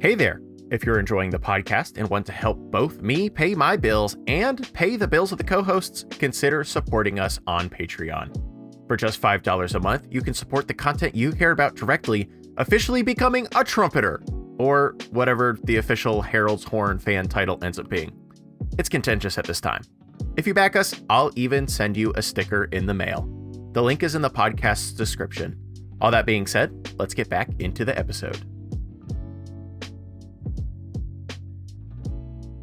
Hey there. If you're enjoying the podcast and want to help both me pay my bills and pay the bills of the co hosts, consider supporting us on Patreon. For just $5 a month, you can support the content you care about directly, officially becoming a trumpeter, or whatever the official Herald's Horn fan title ends up being. It's contentious at this time. If you back us, I'll even send you a sticker in the mail. The link is in the podcast's description. All that being said, let's get back into the episode.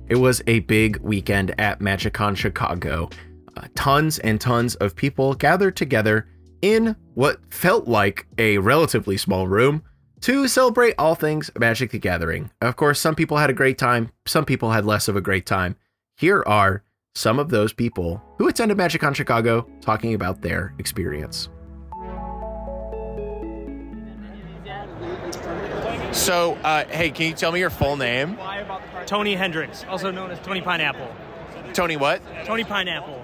It was a big weekend at MagicCon Chicago. Uh, tons and tons of people gathered together in what felt like a relatively small room to celebrate all things Magic the Gathering. Of course, some people had a great time, some people had less of a great time. Here are some of those people who attended MagicCon Chicago talking about their experience. So, uh, hey, can you tell me your full name? Tony Hendricks, also known as Tony Pineapple. Tony, what? Tony Pineapple.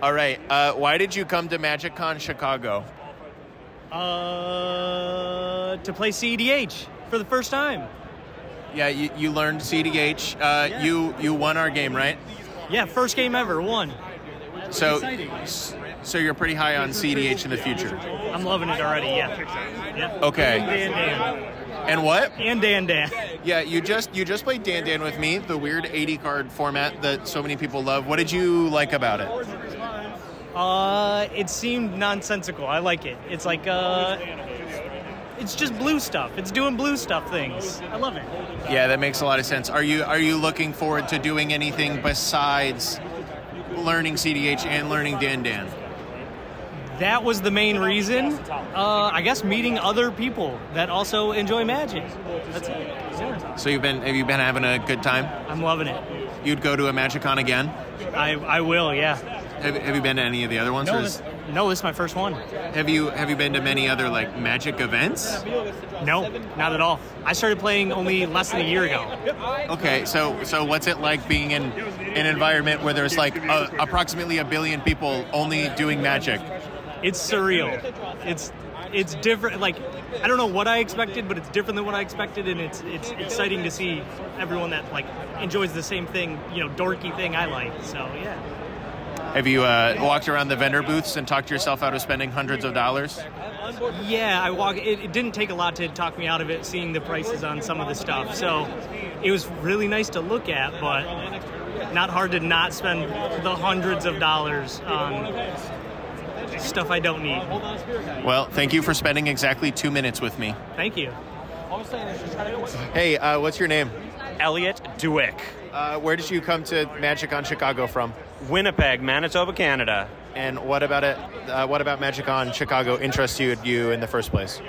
All right. Uh, why did you come to MagicCon Chicago? Uh, to play CEDH for the first time. Yeah, you, you learned CDH. Uh, Yeah. You you won our game, right? Yeah, first game ever, won. So Exciting. so you're pretty high on CDH in the future. I'm loving it already. Yeah. Yeah. Okay. Dan Dan And what? and Dan Dan. Yeah, you just you just played Dan Dan with me, the weird 80 card format that so many people love. What did you like about it? Uh, it seemed nonsensical. I like it. It's like uh, it's just blue stuff. It's doing blue stuff things. I love it. Yeah, that makes a lot of sense. Are you are you looking forward to doing anything besides learning CDH and learning Dan Dan? That was the main reason. Uh, I guess meeting other people that also enjoy Magic. That's it. Yeah. So you've been have you been having a good time? I'm loving it. You'd go to a MagicCon again? I I will. Yeah. Have, have you been to any of the other ones? or No, is- this, No, this is my first one. Have you have you been to many other like magic events? No, not at all. I started playing only less than a year ago. Okay, so so what's it like being in an environment where there's like a, approximately a billion people only doing magic? It's surreal. It's it's different. Like I don't know what I expected, but it's different than what I expected, and it's it's exciting to see everyone that like enjoys the same thing, you know, dorky thing I like. So yeah. Have you uh, walked around the vendor booths and talked yourself out of spending hundreds of dollars? Yeah, I walk. It, it didn't take a lot to talk me out of it, seeing the prices on some of the stuff. So it was really nice to look at, but not hard to not spend the hundreds of dollars on stuff I don't need. Well, thank you for spending exactly two minutes with me. Thank you. Hey, uh, what's your name? Elliot Dewick, Uh, where did you come to MagicCon Chicago from? Winnipeg, Manitoba, Canada. And what about it? Uh, what about MagicCon Chicago interested you in the first place?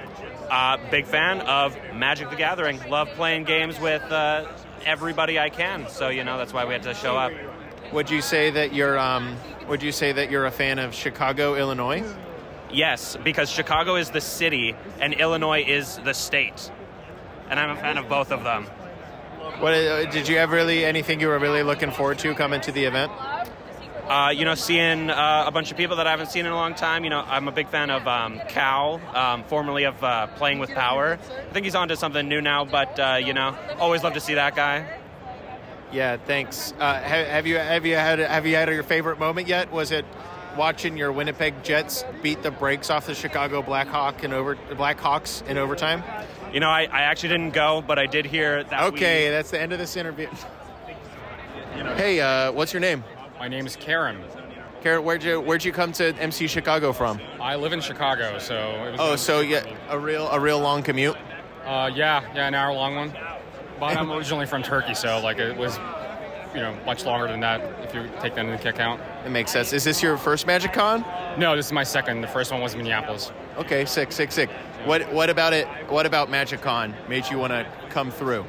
Uh, big fan of Magic the Gathering. Love playing games with uh, everybody I can. So you know that's why we had to show up. Would you say that you're um, Would you say that you're a fan of Chicago, Illinois? Yes, because Chicago is the city and Illinois is the state, and I'm a fan of both of them. What uh, did you have really anything you were really looking forward to coming to the event? Uh, you know, seeing uh, a bunch of people that I haven't seen in a long time. You know, I'm a big fan of um, Cal, um, formerly of uh, Playing with Power. I think he's on to something new now, but uh, you know, always love to see that guy. Yeah, thanks. Uh, have, have you have you had have you had your favorite moment yet? Was it watching your Winnipeg Jets beat the brakes off the Chicago Blackhawk in over Blackhawks in overtime? You know, I, I actually didn't go, but I did hear that. Okay, we- that's the end of this interview. Hey, uh, what's your name? My name is Karen. Garrett, where'd you where'd you come to MC Chicago from? I live in Chicago, so it was Oh, so yeah, a real a real long commute. uh, yeah, yeah, an hour long one. But I'm originally from Turkey, so like it was, you know, much longer than that if you take that into account. It makes sense. Is this your first Magic Con? No, this is my second. The first one was Minneapolis. Okay, sick, sick, sick. What what about it? What about Magic Con made you want to come through?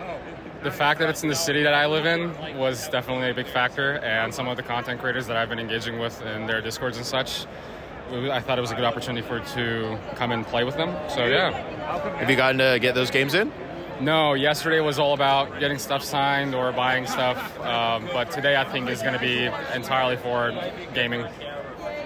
The fact that it's in the city that I live in was definitely a big factor, and some of the content creators that I've been engaging with in their discords and such. I thought it was a good opportunity for to come and play with them. So yeah. Have you gotten to get those games in? No, yesterday was all about getting stuff signed or buying stuff, um, but today I think is going to be entirely for gaming.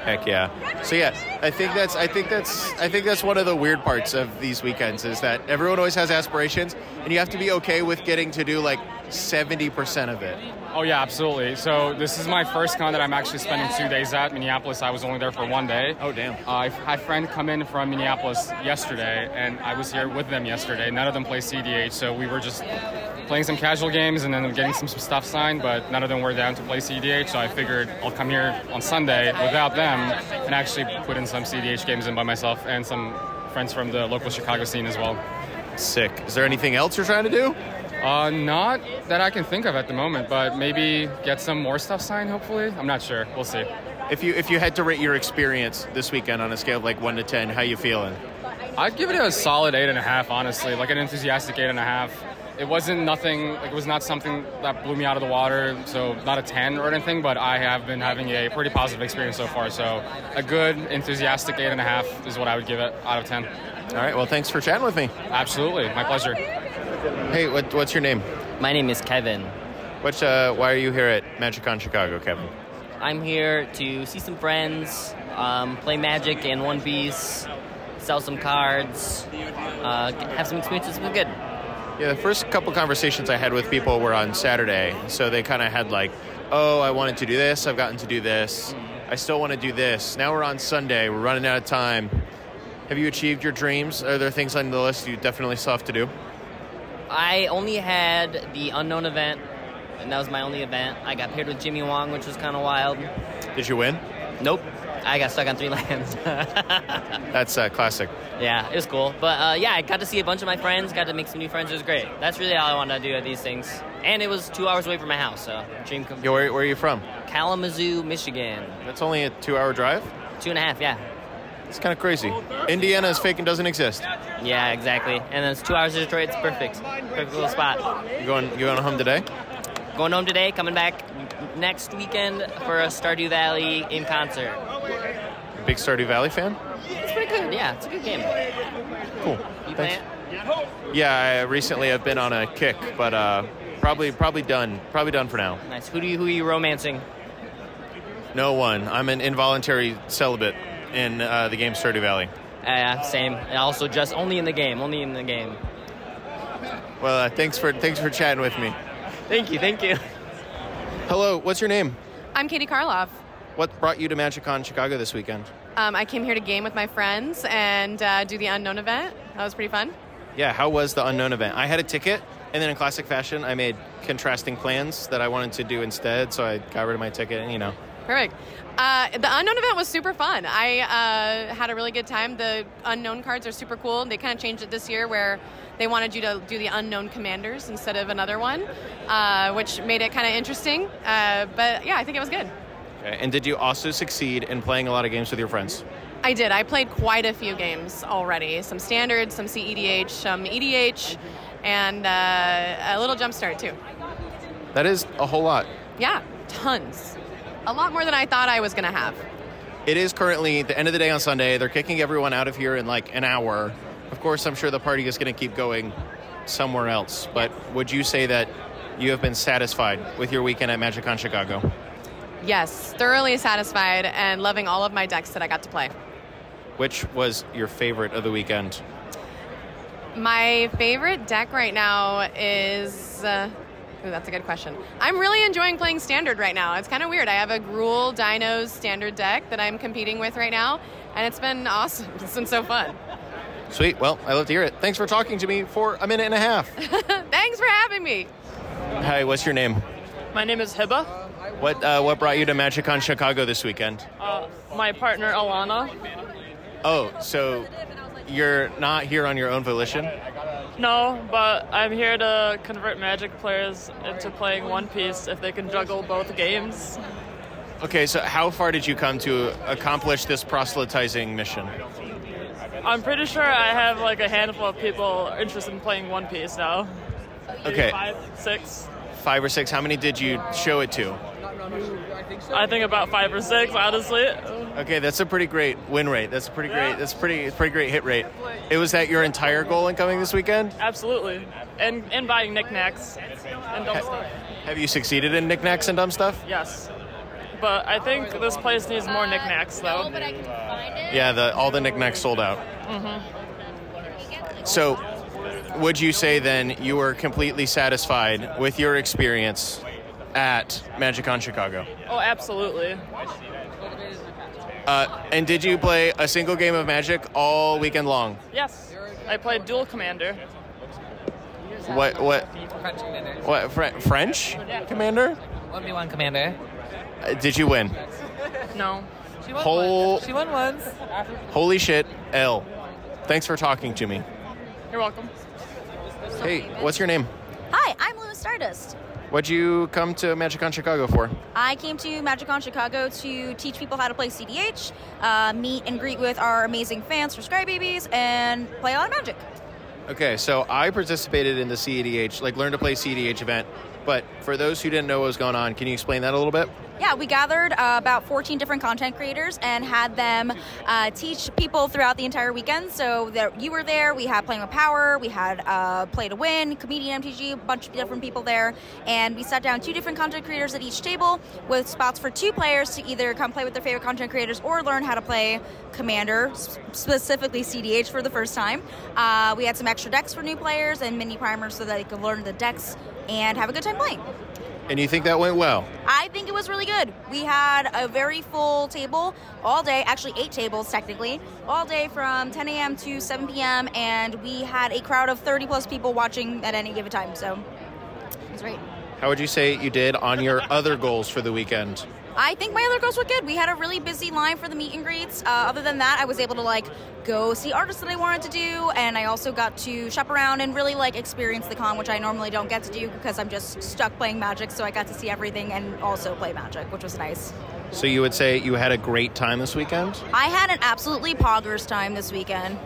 Heck yeah. So yeah, I think that's I think that's I think that's one of the weird parts of these weekends is that everyone always has aspirations and you have to be okay with getting to do like 70% of it. Oh yeah, absolutely. So this is my first con that I'm actually spending two days at Minneapolis. I was only there for one day. Oh, damn. Uh, I had a friend come in from Minneapolis yesterday, and I was here with them yesterday. None of them play CDH, so we were just playing some casual games and then getting some, some stuff signed. But none of them were down to play CDH, so I figured I'll come here on Sunday without them and actually put in some CDH games in by myself and some friends from the local Chicago scene as well. Sick. Is there anything else you're trying to do? Uh, not that I can think of at the moment, but maybe get some more stuff signed. Hopefully, I'm not sure. We'll see. If you if you had to rate your experience this weekend on a scale of like 1 to 10, how you feeling? I'd give it a solid eight and a half, honestly, like an enthusiastic eight and a half. It wasn't nothing, like it was not something that blew me out of the water, so not a 10 or anything, but I have been having a pretty positive experience so far. So a good, enthusiastic eight and a half is what I would give it out of 10. All right, well thanks for chatting with me. Absolutely, my pleasure. Hey, what, what's your name? My name is Kevin. What's uh why are you here at MagicCon Chicago, Kevin? I'm here to see some friends, um, play Magic and One Piece, sell some cards, uh, have some experiences. It's been good. Yeah, the first couple conversations I had with people were on Saturday. So they kind of had like, "Oh, I wanted to do this. I've gotten to do this. I still want to do this." Now we're on Sunday. We're running out of time. Have you achieved your dreams? Are there things on the list you definitely still have to do? I only had the unknown event, and that was my only event. I got paired with Jimmy Wong, which was kind of wild. Did you win? Nope, I got stuck on three lands. That's uh, classic. yeah, it was cool. But uh, yeah, I got to see a bunch of my friends, got to make some new friends. It was great. That's really all I wanted to do at these things. And it was two hours away from my house, so dream come Yeah, where, where are you from? Kalamazoo, Michigan. That's only a two-hour drive. Two and a half, yeah. It's kind of crazy. Indiana is fake and doesn't exist. Yeah, exactly. And then it's two hours to Detroit. It's perfect. Perfect little spot. You going? You going home today? Going home today, coming back next weekend for a Stardew Valley in concert. big Stardew Valley fan? It's pretty good. Yeah, it's a good game. Cool. You play Thanks. it? Yeah, recently I recently have been on a kick, but uh, probably probably done. Probably done for now. Nice. Who do you who are you romancing? No one. I'm an involuntary celibate in uh, the game Stardew Valley. Uh, same. And also just only in the game. Only in the game. Well, uh, thanks for thanks for chatting with me. Thank you. Thank you. Hello, what's your name? I'm Katie Karloff. What brought you to MagicCon Chicago this weekend? Um, I came here to game with my friends and uh, do the unknown event. That was pretty fun. Yeah, how was the unknown event? I had a ticket, and then in classic fashion, I made contrasting plans that I wanted to do instead, so I got rid of my ticket, and you know. Perfect. Uh, the unknown event was super fun. I uh, had a really good time. The unknown cards are super cool. They kind of changed it this year where they wanted you to do the unknown commanders instead of another one, uh, which made it kind of interesting. Uh, but yeah, I think it was good. Okay. And did you also succeed in playing a lot of games with your friends? I did. I played quite a few games already. Some standard, some CEDH, some EDH, and uh, a little jumpstart too. That is a whole lot. Yeah, tons. A lot more than I thought I was going to have. It is currently the end of the day on Sunday. They're kicking everyone out of here in like an hour. Of course, I'm sure the party is going to keep going somewhere else. But would you say that you have been satisfied with your weekend at MagicCon Chicago? Yes, thoroughly satisfied and loving all of my decks that I got to play. Which was your favorite of the weekend? My favorite deck right now is. Uh, ooh, that's a good question. I'm really enjoying playing standard right now. It's kind of weird. I have a Gruul Dinos standard deck that I'm competing with right now, and it's been awesome. It's been so fun. Sweet. Well, I love to hear it. Thanks for talking to me for a minute and a half. Thanks for having me. Hi, what's your name? My name is Hiba. What uh, what brought you to MagicCon Chicago this weekend? Uh, my partner Alana. Oh, so you're not here on your own volition? No, but I'm here to convert Magic players into playing One Piece if they can juggle both games. Okay, so how far did you come to accomplish this proselytizing mission? I'm pretty sure I have like a handful of people interested in playing One Piece now. Maybe Okay. Five, six. Five or six? How many did you show it to? I think about five or six, honestly. Okay, that's a pretty great win rate. That's a pretty great. That's pretty pretty great hit rate. It was that your entire goal in coming this weekend? Absolutely. And and buying knickknacks and dumb stuff. Have you succeeded in knickknacks and dumb stuff? Yes. But I think this place needs more knickknacks though. Yeah, the all the knickknacks sold out. Mm-hmm. So, would you say then you were completely satisfied with your experience at MagicCon Chicago? Oh, absolutely. Uh, and did you play a single game of Magic all weekend long? Yes. I played Duel Commander. What what what Fre- French commander? One v one commander. Uh, did you win? No. She won Whole once. She won once. holy shit, L. Thanks for talking to me. You're welcome. Hey, what's your name? Hi, I'm Lewis Stardust. What'd you come to MagicCon Chicago for? I came to MagicCon Chicago to teach people how to play CDH, uh, meet and greet with our amazing fans for Sky Babies, and play a lot of Magic. Okay, so I participated in the CEDH, like learn to play CEDH event. But for those who didn't know what was going on, can you explain that a little bit? Yeah, we gathered uh, about 14 different content creators and had them uh, teach people throughout the entire weekend. So that you were there. We had Playing with Power, we had uh, Play to Win, Comedian MTG, a bunch of different people there, and we sat down two different content creators at each table with spots for two players to either come play with their favorite content creators or learn how to play Commander, specifically CDH for the first time. Uh, we had some extra decks for new players and mini primers so that they could learn the decks and have a good time playing. And you think that went well? I think it was really good. We had a very full table all day, actually, eight tables technically, all day from 10 a.m. to 7 p.m., and we had a crowd of 30 plus people watching at any given time, so it was great. How would you say you did on your other goals for the weekend? I think my other goals were good. We had a really busy line for the meet and greets. Uh, other than that, I was able to like go see artists that I wanted to do, and I also got to shop around and really like experience the con, which I normally don't get to do because I'm just stuck playing Magic. So I got to see everything and also play Magic, which was nice. So you would say you had a great time this weekend? I had an absolutely poggers time this weekend.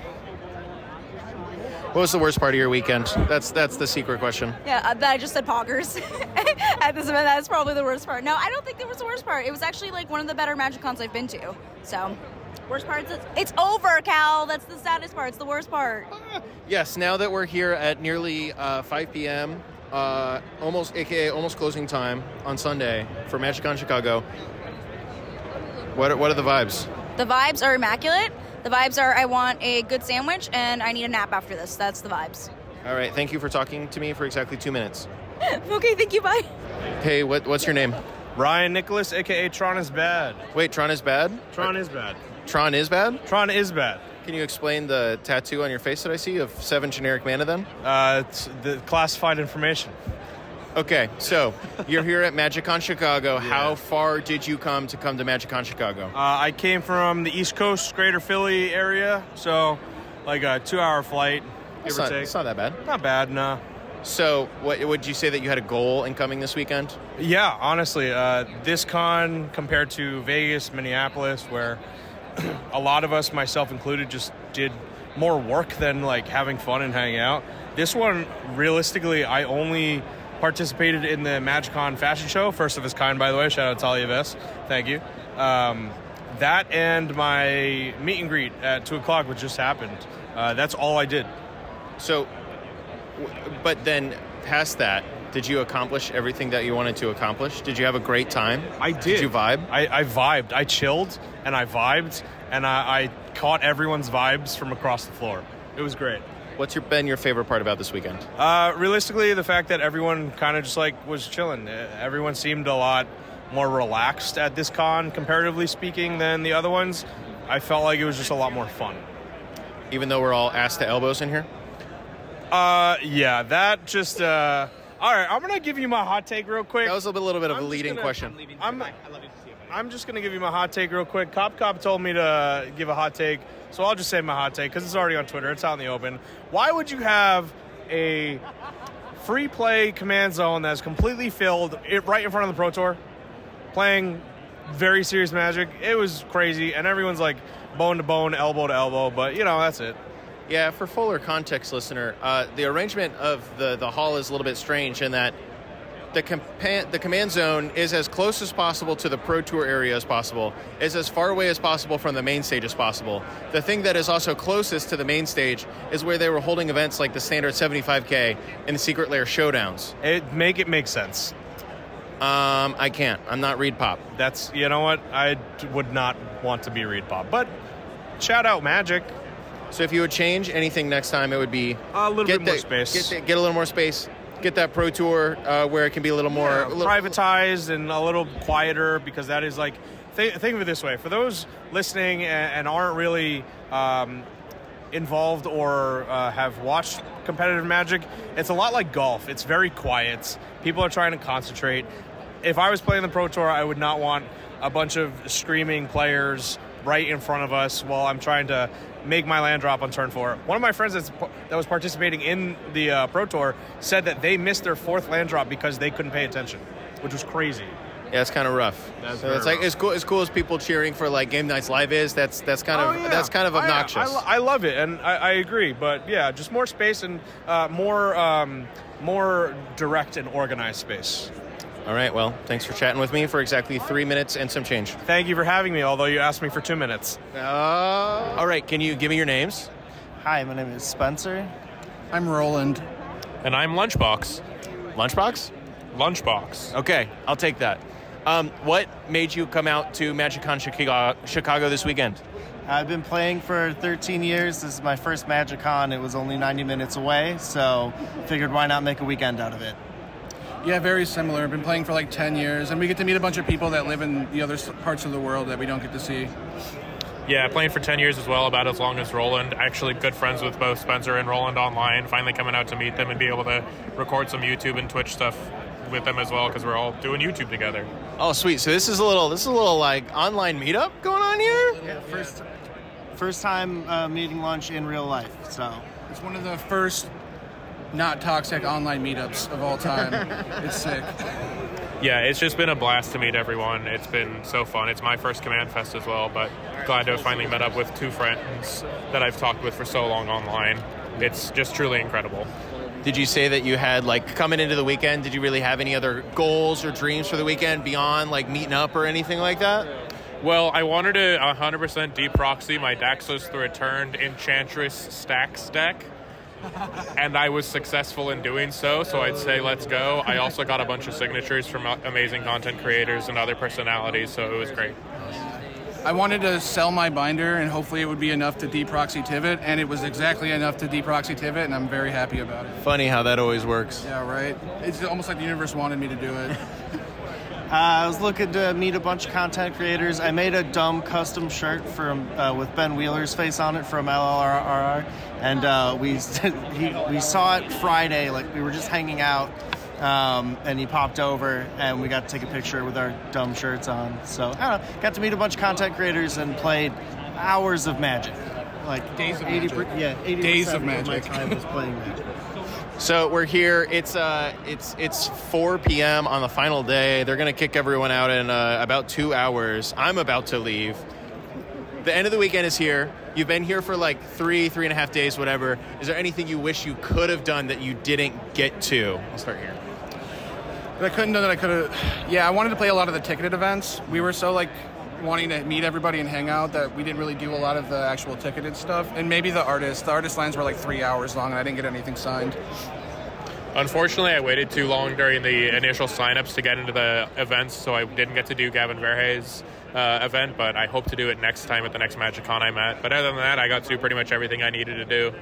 What was the worst part of your weekend? That's that's the secret question. Yeah, uh, that I just said poggers at this event. That's probably the worst part. No, I don't think that was the worst part. It was actually like one of the better Magic cons I've been to. So, Worst part is it's over, Cal. That's the saddest part. It's the worst part. Yes, now that we're here at nearly uh, 5 p.m., uh, almost aka almost closing time on Sunday for MagicCon Chicago. What are, what are the vibes? The vibes are immaculate. The vibes are I want a good sandwich and I need a nap after this. That's the vibes. All right, thank you for talking to me for exactly two minutes. okay, thank you. Bye. Hey, what what's your name? Ryan Nicholas, aka Tron is bad. Wait, Tron is bad. Tron is bad. Tron is bad. Tron is bad. Can you explain the tattoo on your face that I see of seven generic mana? Then. Uh, it's the classified information. Okay, so you're here at MagicCon Chicago. How far did you come to come to MagicCon Chicago? Uh, I came from the East Coast, Greater Philly area, so like a two-hour flight, give It's or not, take. it's not that bad. Not bad, no. So, what would you say that you had a goal in coming this weekend? Yeah, honestly, uh, this con compared to Vegas, Minneapolis, where a lot of us, myself included, just did more work than like having fun and hanging out. This one, realistically, I only participated in the MagicCon fashion show, first of its kind, by the way. Shout out to Talia Vest. Thank you. Um, that and my meet and greet at two o'clock, which just happened. Uh, that's all I did. So, but then past that, did you accomplish everything that you wanted to accomplish? Did you have a great time? I did. Did you vibe? I, I vibed. I chilled and I vibed and I, I caught everyone's vibes from across the floor. It was great. What's your been your favorite part about this weekend? Uh, realistically, the fact that everyone kind of just like was chilling. Uh, Everyone seemed a lot more relaxed at this con, comparatively speaking, than the other ones. I felt like it was just a lot more fun. Even though we're all ass to elbows in here. Uh, yeah, that just. Uh, all right, I'm gonna give you my hot take real quick. That was a little bit of a I'm just leading gonna- question. I'm, I'm just gonna give you my hot take real quick. Cop Cop told me to give a hot take, so I'll just say my hot take because it's already on Twitter. It's out in the open. Why would you have a free play command zone that's completely filled it right in front of the Pro Tour, playing very serious Magic? It was crazy, and everyone's like bone to bone, elbow to elbow. But you know, that's it. Yeah, for fuller context, listener, uh, the arrangement of the, the hall is a little bit strange in that the, compa- the command zone is as close as possible to the Pro Tour area as possible, is as far away as possible from the main stage as possible. The thing that is also closest to the main stage is where they were holding events like the standard 75K and the Secret Lair showdowns. It make it make sense. Um, I can't. I'm not ReedPop. That's you know what I would not want to be ReedPop, but shout out Magic. So if you would change anything next time, it would be a little get bit more space. Get, the- get a little more space. Get that Pro Tour uh, where it can be a little more Yeah, a little- privatized and a little quieter because that is like think, think of it this way. For those listening and, and aren't really um, involved or uh, have watched competitive magic it's a lot like golf. It's very quiet. People are trying to concentrate. If i was playing the pro tour i would not want a bunch of screaming players right in front of us while i'm trying to make my land drop on turn four one of my friends that's, that was participating in the uh, pro tour said that they missed their fourth land drop because they couldn't pay attention which was crazy Yeah, it's kind of rough. That's so very it's like rough. as cool as cool as people cheering for like Game Knights live is. That's that's kind of Oh, yeah. that's kind of obnoxious. I, lo- I love it, and I, I agree. But yeah, just more space and uh, more um, more direct and organized space. All right. Well, thanks for chatting with me for exactly three minutes and some change. Thank you for having me. Although you asked me for two minutes. Uh, all right. Can you give me your names? Hi, my name is Spencer. I'm Roland. And I'm Lunchbox. Lunchbox? Lunchbox. Okay, I'll take that. Um, what made you come out to MagicCon Chicago, Chicago this weekend? I've been playing for 13 years. This is my first MagicCon. It was only 90 minutes away, so figured why not make a weekend out of it. Yeah, very similar. I've been playing for like 10 years, and we get to meet a bunch of people that live in the other parts of the world that we don't get to see. Yeah, playing for 10 years as well, about as long as Roland. Actually, good friends with both Spencer and Roland online. Finally coming out to meet them and be able to record some YouTube and Twitch stuff with them as well because we're all doing YouTube together. Oh, sweet. So this is a little this is a little like online meetup going on here. Yeah, first first time uh, meeting lunch in real life. So It's one of the first not toxic online meetups of all time. it's sick. Yeah, it's just been a blast to meet everyone. It's been so fun. It's my first Command Fest as well, but glad to have finally met up with two friends that I've talked with for so long online. It's just truly incredible. Did you say that you had like coming into the weekend? Did you really have any other goals or dreams for the weekend beyond like meeting up or anything like that? Well, I wanted to 100% deproxy my Daxos the Returned Enchantress Stacks deck, and I was successful in doing so, so I'd say let's go. I also got a bunch of signatures from amazing content creators and other personalities, so it was great. I wanted to sell my binder, and hopefully it would be enough to deproxy Tivit, and it was exactly enough to deproxy Tivit, and I'm very happy about it. Funny how that always works. Yeah, right? It's almost like the universe wanted me to do it. Uh, I was looking to meet a bunch of content creators. I made a dumb custom shirt from uh, with Ben Wheeler's face on it from LLRR, and uh, we he, we saw it Friday. Like we were just hanging out, um, and he popped over, and we got to take a picture with our dumb shirts on. So I don't know, got to meet a bunch of content creators and played hours of Magic, like days of 80 Magic. yeah, 80 Days of magic. my time was playing Magic. So we're here. It's uh, it's it's 4 p.m. on the final day. They're gonna kick everyone out in uh, about two hours. I'm about to leave. The end of the weekend is here. You've been here for like three, three and a half days, whatever. Is there anything you wish you could have done that you didn't get to? I'll start here. That I couldn't do that I could have. Yeah, I wanted to play a lot of the ticketed events. We were so like wanting to meet everybody and hang out that we didn't really do a lot of the actual ticketed stuff. And maybe the artists. The artist lines were like three hours long, and I didn't get anything signed. Unfortunately, I waited too long during the initial signups to get into the events, so I didn't get to do Gavin Verhey's uh, event, but I hope to do it next time at the next MagicCon I'm at. But other than that, I got to pretty much everything I needed to do.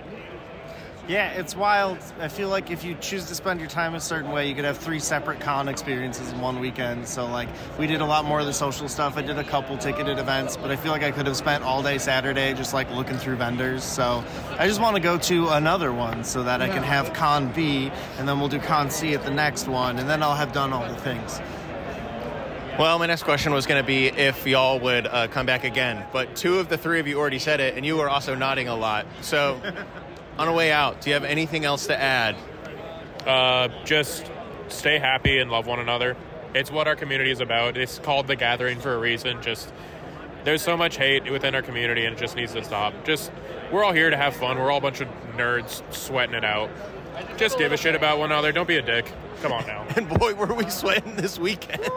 Yeah, it's wild. I feel like if you choose to spend your time a certain way, you could have three separate con experiences in one weekend. So, like, we did a lot more of the social stuff. I did a couple ticketed events, but I feel like I could have spent all day Saturday just like looking through vendors. So, I just want to go to another one so that I can have con B, and then we'll do con C at the next one, and then I'll have done all the things. Well, my next question was going to be if y'all would uh, come back again, but two of the three of you already said it, and you were also nodding a lot. So, on the way out, do you have anything else to add? Uh, just stay happy and love one another. It's what our community is about. It's called the Gathering for a reason. Just there's so much hate within our community, and it just needs to stop. Just we're all here to have fun. We're all a bunch of nerds sweating it out. Just give a shit about one another. Don't be a dick. Come on now. and boy, were we sweating this weekend.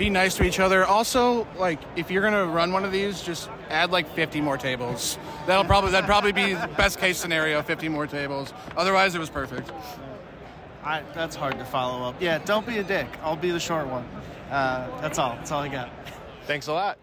Be nice to each other. Also, like if you're gonna run one of these, just add like 50 more tables. That'll probably that'd probably be the best case scenario. 50 more tables. Otherwise, it was perfect. I, that's hard to follow up. Yeah, don't be a dick. I'll be the short one. Uh, that's all. That's all I got. Thanks a lot.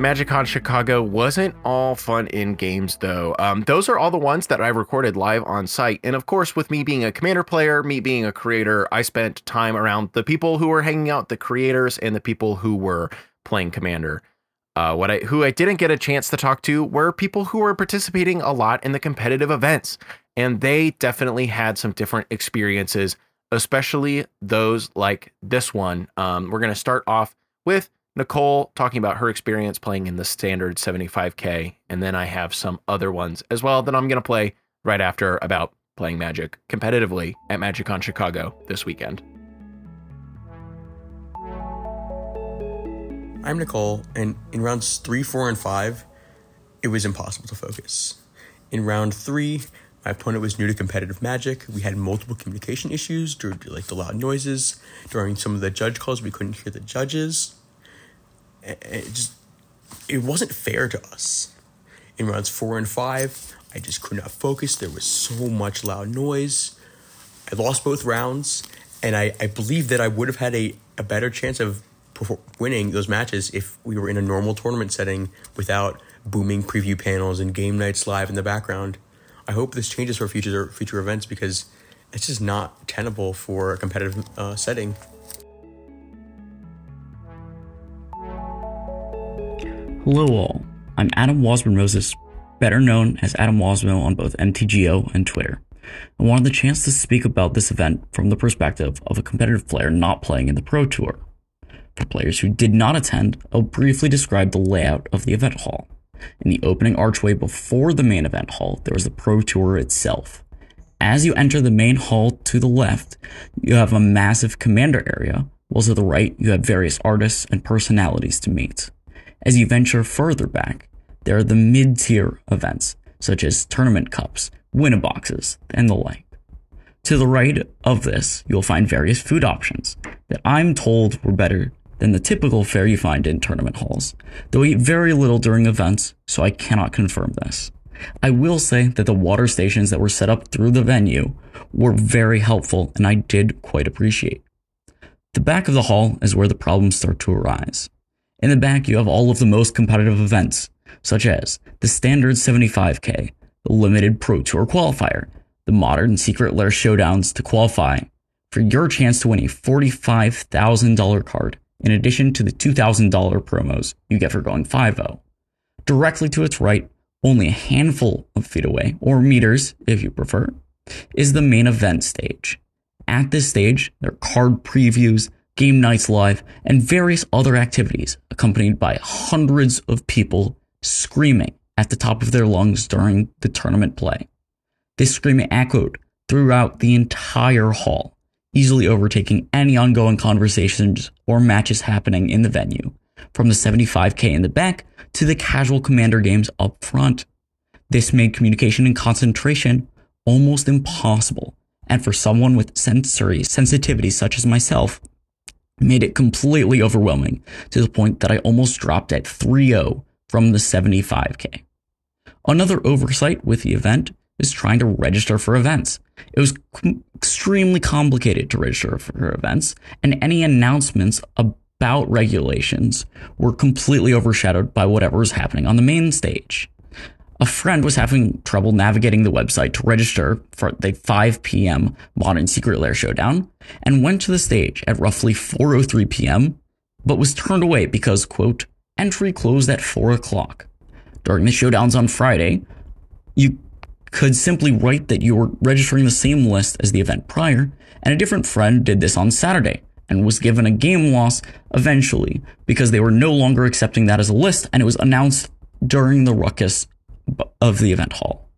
MagicCon Chicago wasn't all fun in games though. Um, those are all the ones that I recorded live on site. And of course, with me being a commander player, me being a creator, I spent time around the people who were hanging out, the creators, and the people who were playing commander. Uh, what I who I didn't get a chance to talk to were people who were participating a lot in the competitive events, and they definitely had some different experiences, especially those like this one. Um, we're gonna start off with Nicole talking about her experience playing in the standard 75K. And then I have some other ones as well that I'm going to play right after about playing Magic competitively at MagicCon Chicago this weekend. I'm Nicole, and in rounds three, four, and five, it was impossible to focus. In round three, my opponent was new to competitive magic. We had multiple communication issues due to like the loud noises. During some of the judge calls, we couldn't hear the judges. It just it wasn't fair to us. In rounds four and five, I just could not focus. There was so much loud noise. I lost both rounds, and I, I believe that I would have had a, a better chance of winning those matches if we were in a normal tournament setting without booming preview panels and Game Knights live in the background. I hope this changes for future future events because it's just not tenable for a competitive uh, setting. Hello, all. I'm Adam Wasburn Moses, better known as Adam Wasmo on both MTGO and Twitter. I wanted the chance to speak about this event from the perspective of a competitive player not playing in the Pro Tour. For players who did not attend, I'll briefly describe the layout of the event hall. In the opening archway before the main event hall, there was the Pro Tour itself. As you enter the main hall to the left, you have a massive commander area, while to the right, you have various artists and personalities to meet. As you venture further back, there are the mid tier events, such as tournament cups, winner boxes, and the like. To the right of this, you'll find various food options that I'm told were better than the typical fare you find in tournament halls, though I eat very little during events, so I cannot confirm this. I will say that the water stations that were set up through the venue were very helpful and I did quite appreciate. The back of the hall is where the problems start to arise. In the back, you have all of the most competitive events, such as the standard 75k, the limited Pro Tour qualifier, the modern Secret Lair showdowns to qualify for your chance to win a $45,000 card in addition to the $2,000 promos you get for going 5-0. Directly to its right, only a handful of feet away, or meters if you prefer, is the main event stage. At this stage, there are card previews, Game Knights live, and various other activities accompanied by hundreds of people screaming at the top of their lungs during the tournament play. This screaming echoed throughout the entire hall, easily overtaking any ongoing conversations or matches happening in the venue, from the 75k in the back to the casual commander games up front. This made communication and concentration almost impossible, and for someone with sensory sensitivity such as myself, made it completely overwhelming to the point that I almost dropped at 3-0 from the 75k. Another oversight with the event is trying to register for events. It was extremely complicated to register for events, and any announcements about regulations were completely overshadowed by whatever was happening on the main stage. A friend was having trouble navigating the website to register for the 5 p.m. Modern Secret Lair showdown and went to the stage at roughly 4:03 p.m., but was turned away because quote entry closed at 4 o'clock. During the showdowns on Friday, you could simply write that you were registering the same list as the event prior, and a different friend did this on Saturday and was given a game loss eventually because they were no longer accepting that as a list and it was announced during the ruckus of the event hall.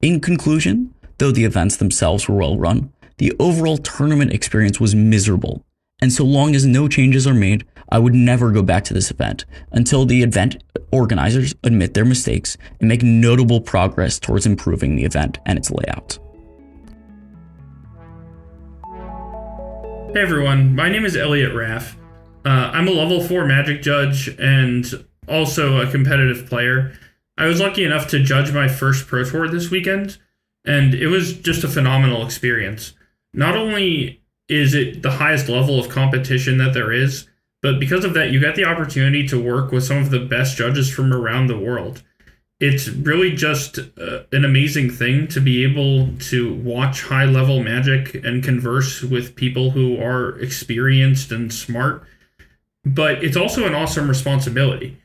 In conclusion, though the events themselves were well run, the overall tournament experience was miserable, and so long as no changes are made, I would never go back to this event until the event organizers admit their mistakes and make notable progress towards improving the event and its layout. Hey everyone, my name is Elliot Raff. Uh, I'm a level 4 magic judge and also a competitive player. I was lucky enough to judge my first Pro Tour this weekend, and it was just a phenomenal experience. Not only is it the highest level of competition that there is, but because of that, you got the opportunity to work with some of the best judges from around the world it's really just uh, an amazing thing to be able to watch high level magic and converse with people who are experienced and smart. But it's also an awesome responsibility.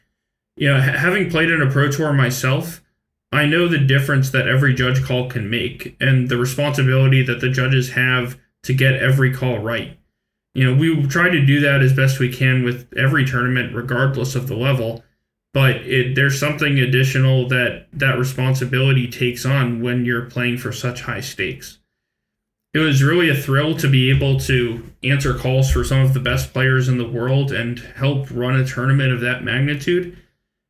You know, having played in a pro tour myself, I know the difference that every judge call can make and the responsibility that the judges have to get every call right. You know, we try to do that as best we can with every tournament, regardless of the level but it, there's something additional that that responsibility takes on when you're playing for such high stakes. It was really a thrill to be able to answer calls for some of the best players in the world and help run a tournament of that magnitude.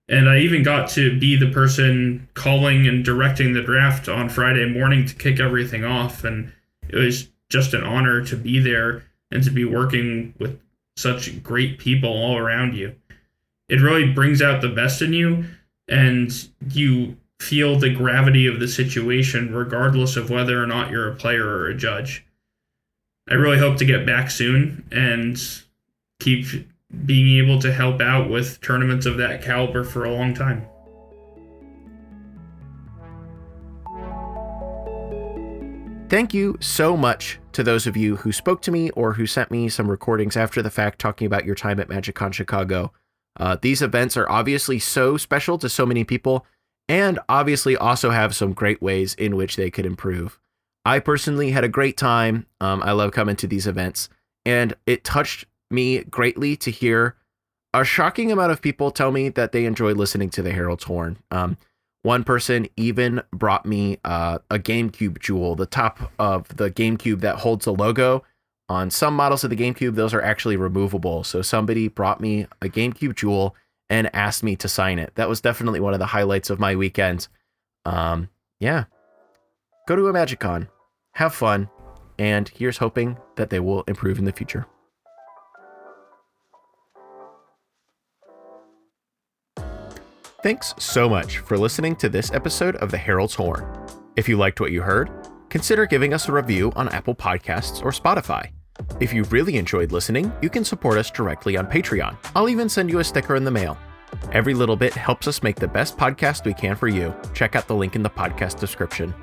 And I even got to be the person calling and directing the draft on Friday morning to kick everything off. And it was just an honor to be there and to be working with such great people all around you it really brings out the best in you and you feel the gravity of the situation regardless of whether or not you're a player or a judge. I really hope to get back soon and keep being able to help out with tournaments of that caliber for a long time. Thank you so much to those of you who spoke to me or who sent me some recordings after the fact talking about your time at MagicCon Chicago. Uh, these events are obviously so special to so many people and obviously also have some great ways in which they could improve. I personally had a great time. Um, I love coming to these events, and it touched me greatly to hear a shocking amount of people tell me that they enjoy listening to the Herald's Horn. Um, one person even brought me uh, a GameCube jewel, the top of the GameCube that holds the logo on some models of the GameCube, those are actually removable. So somebody brought me a GameCube Jewel and asked me to sign it. That was definitely one of the highlights of my weekend. Um, yeah. Go to a MagicCon. Have fun. and here's hoping that they will improve in the future. Thanks so much for listening to this episode of The Herald's Horn. If you liked what you heard, consider giving us a review on Apple Podcasts or Spotify. If you really enjoyed listening, you can support us directly on Patreon. I'll even send you a sticker in the mail. Every little bit helps us make the best podcast we can for you. Check out the link in the podcast description.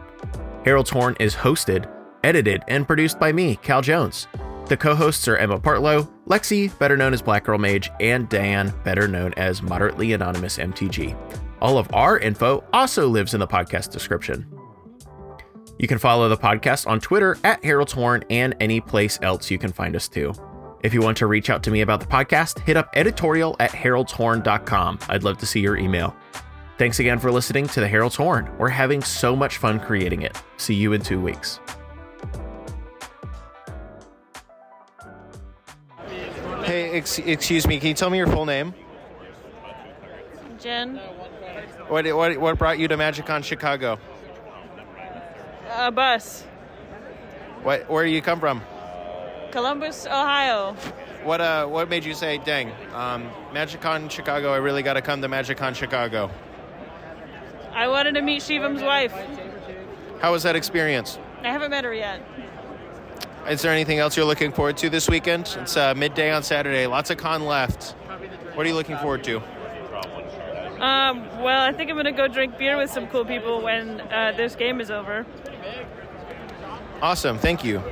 Herald's Horn is hosted, edited, and produced by me, Cal Jones. The co hosts are Emma Partlow, Lexi, better known as Black Girl Mage, and Dan, better known as Moderately Anonymous MTG. All of our info also lives in the podcast description. You can follow the podcast on Twitter at Herald's Horn and any place else you can find us too. If you want to reach out to me about the podcast, hit up editorial at heraldshorn.com. I'd love to see your email. Thanks again for listening to the Herald's Horn. We're having so much fun creating it. See you in two weeks. Hey, ex- excuse me. Can you tell me your full name? Jen, What what what brought you to MagicCon Chicago? a bus, What where do you come from? Columbus, Ohio. What uh what made you say, "Dang, um, MagicCon Chicago, I really got to come to MagicCon Chicago." I wanted to meet Shivam's wife. How was that experience? I haven't met her yet. Is there anything else you're looking forward to this weekend? It's uh, midday on Saturday. Lots of con left. What are you looking forward to? Um, well, I think I'm gonna go drink beer with some cool people when uh, this game is over. Awesome. Thank you.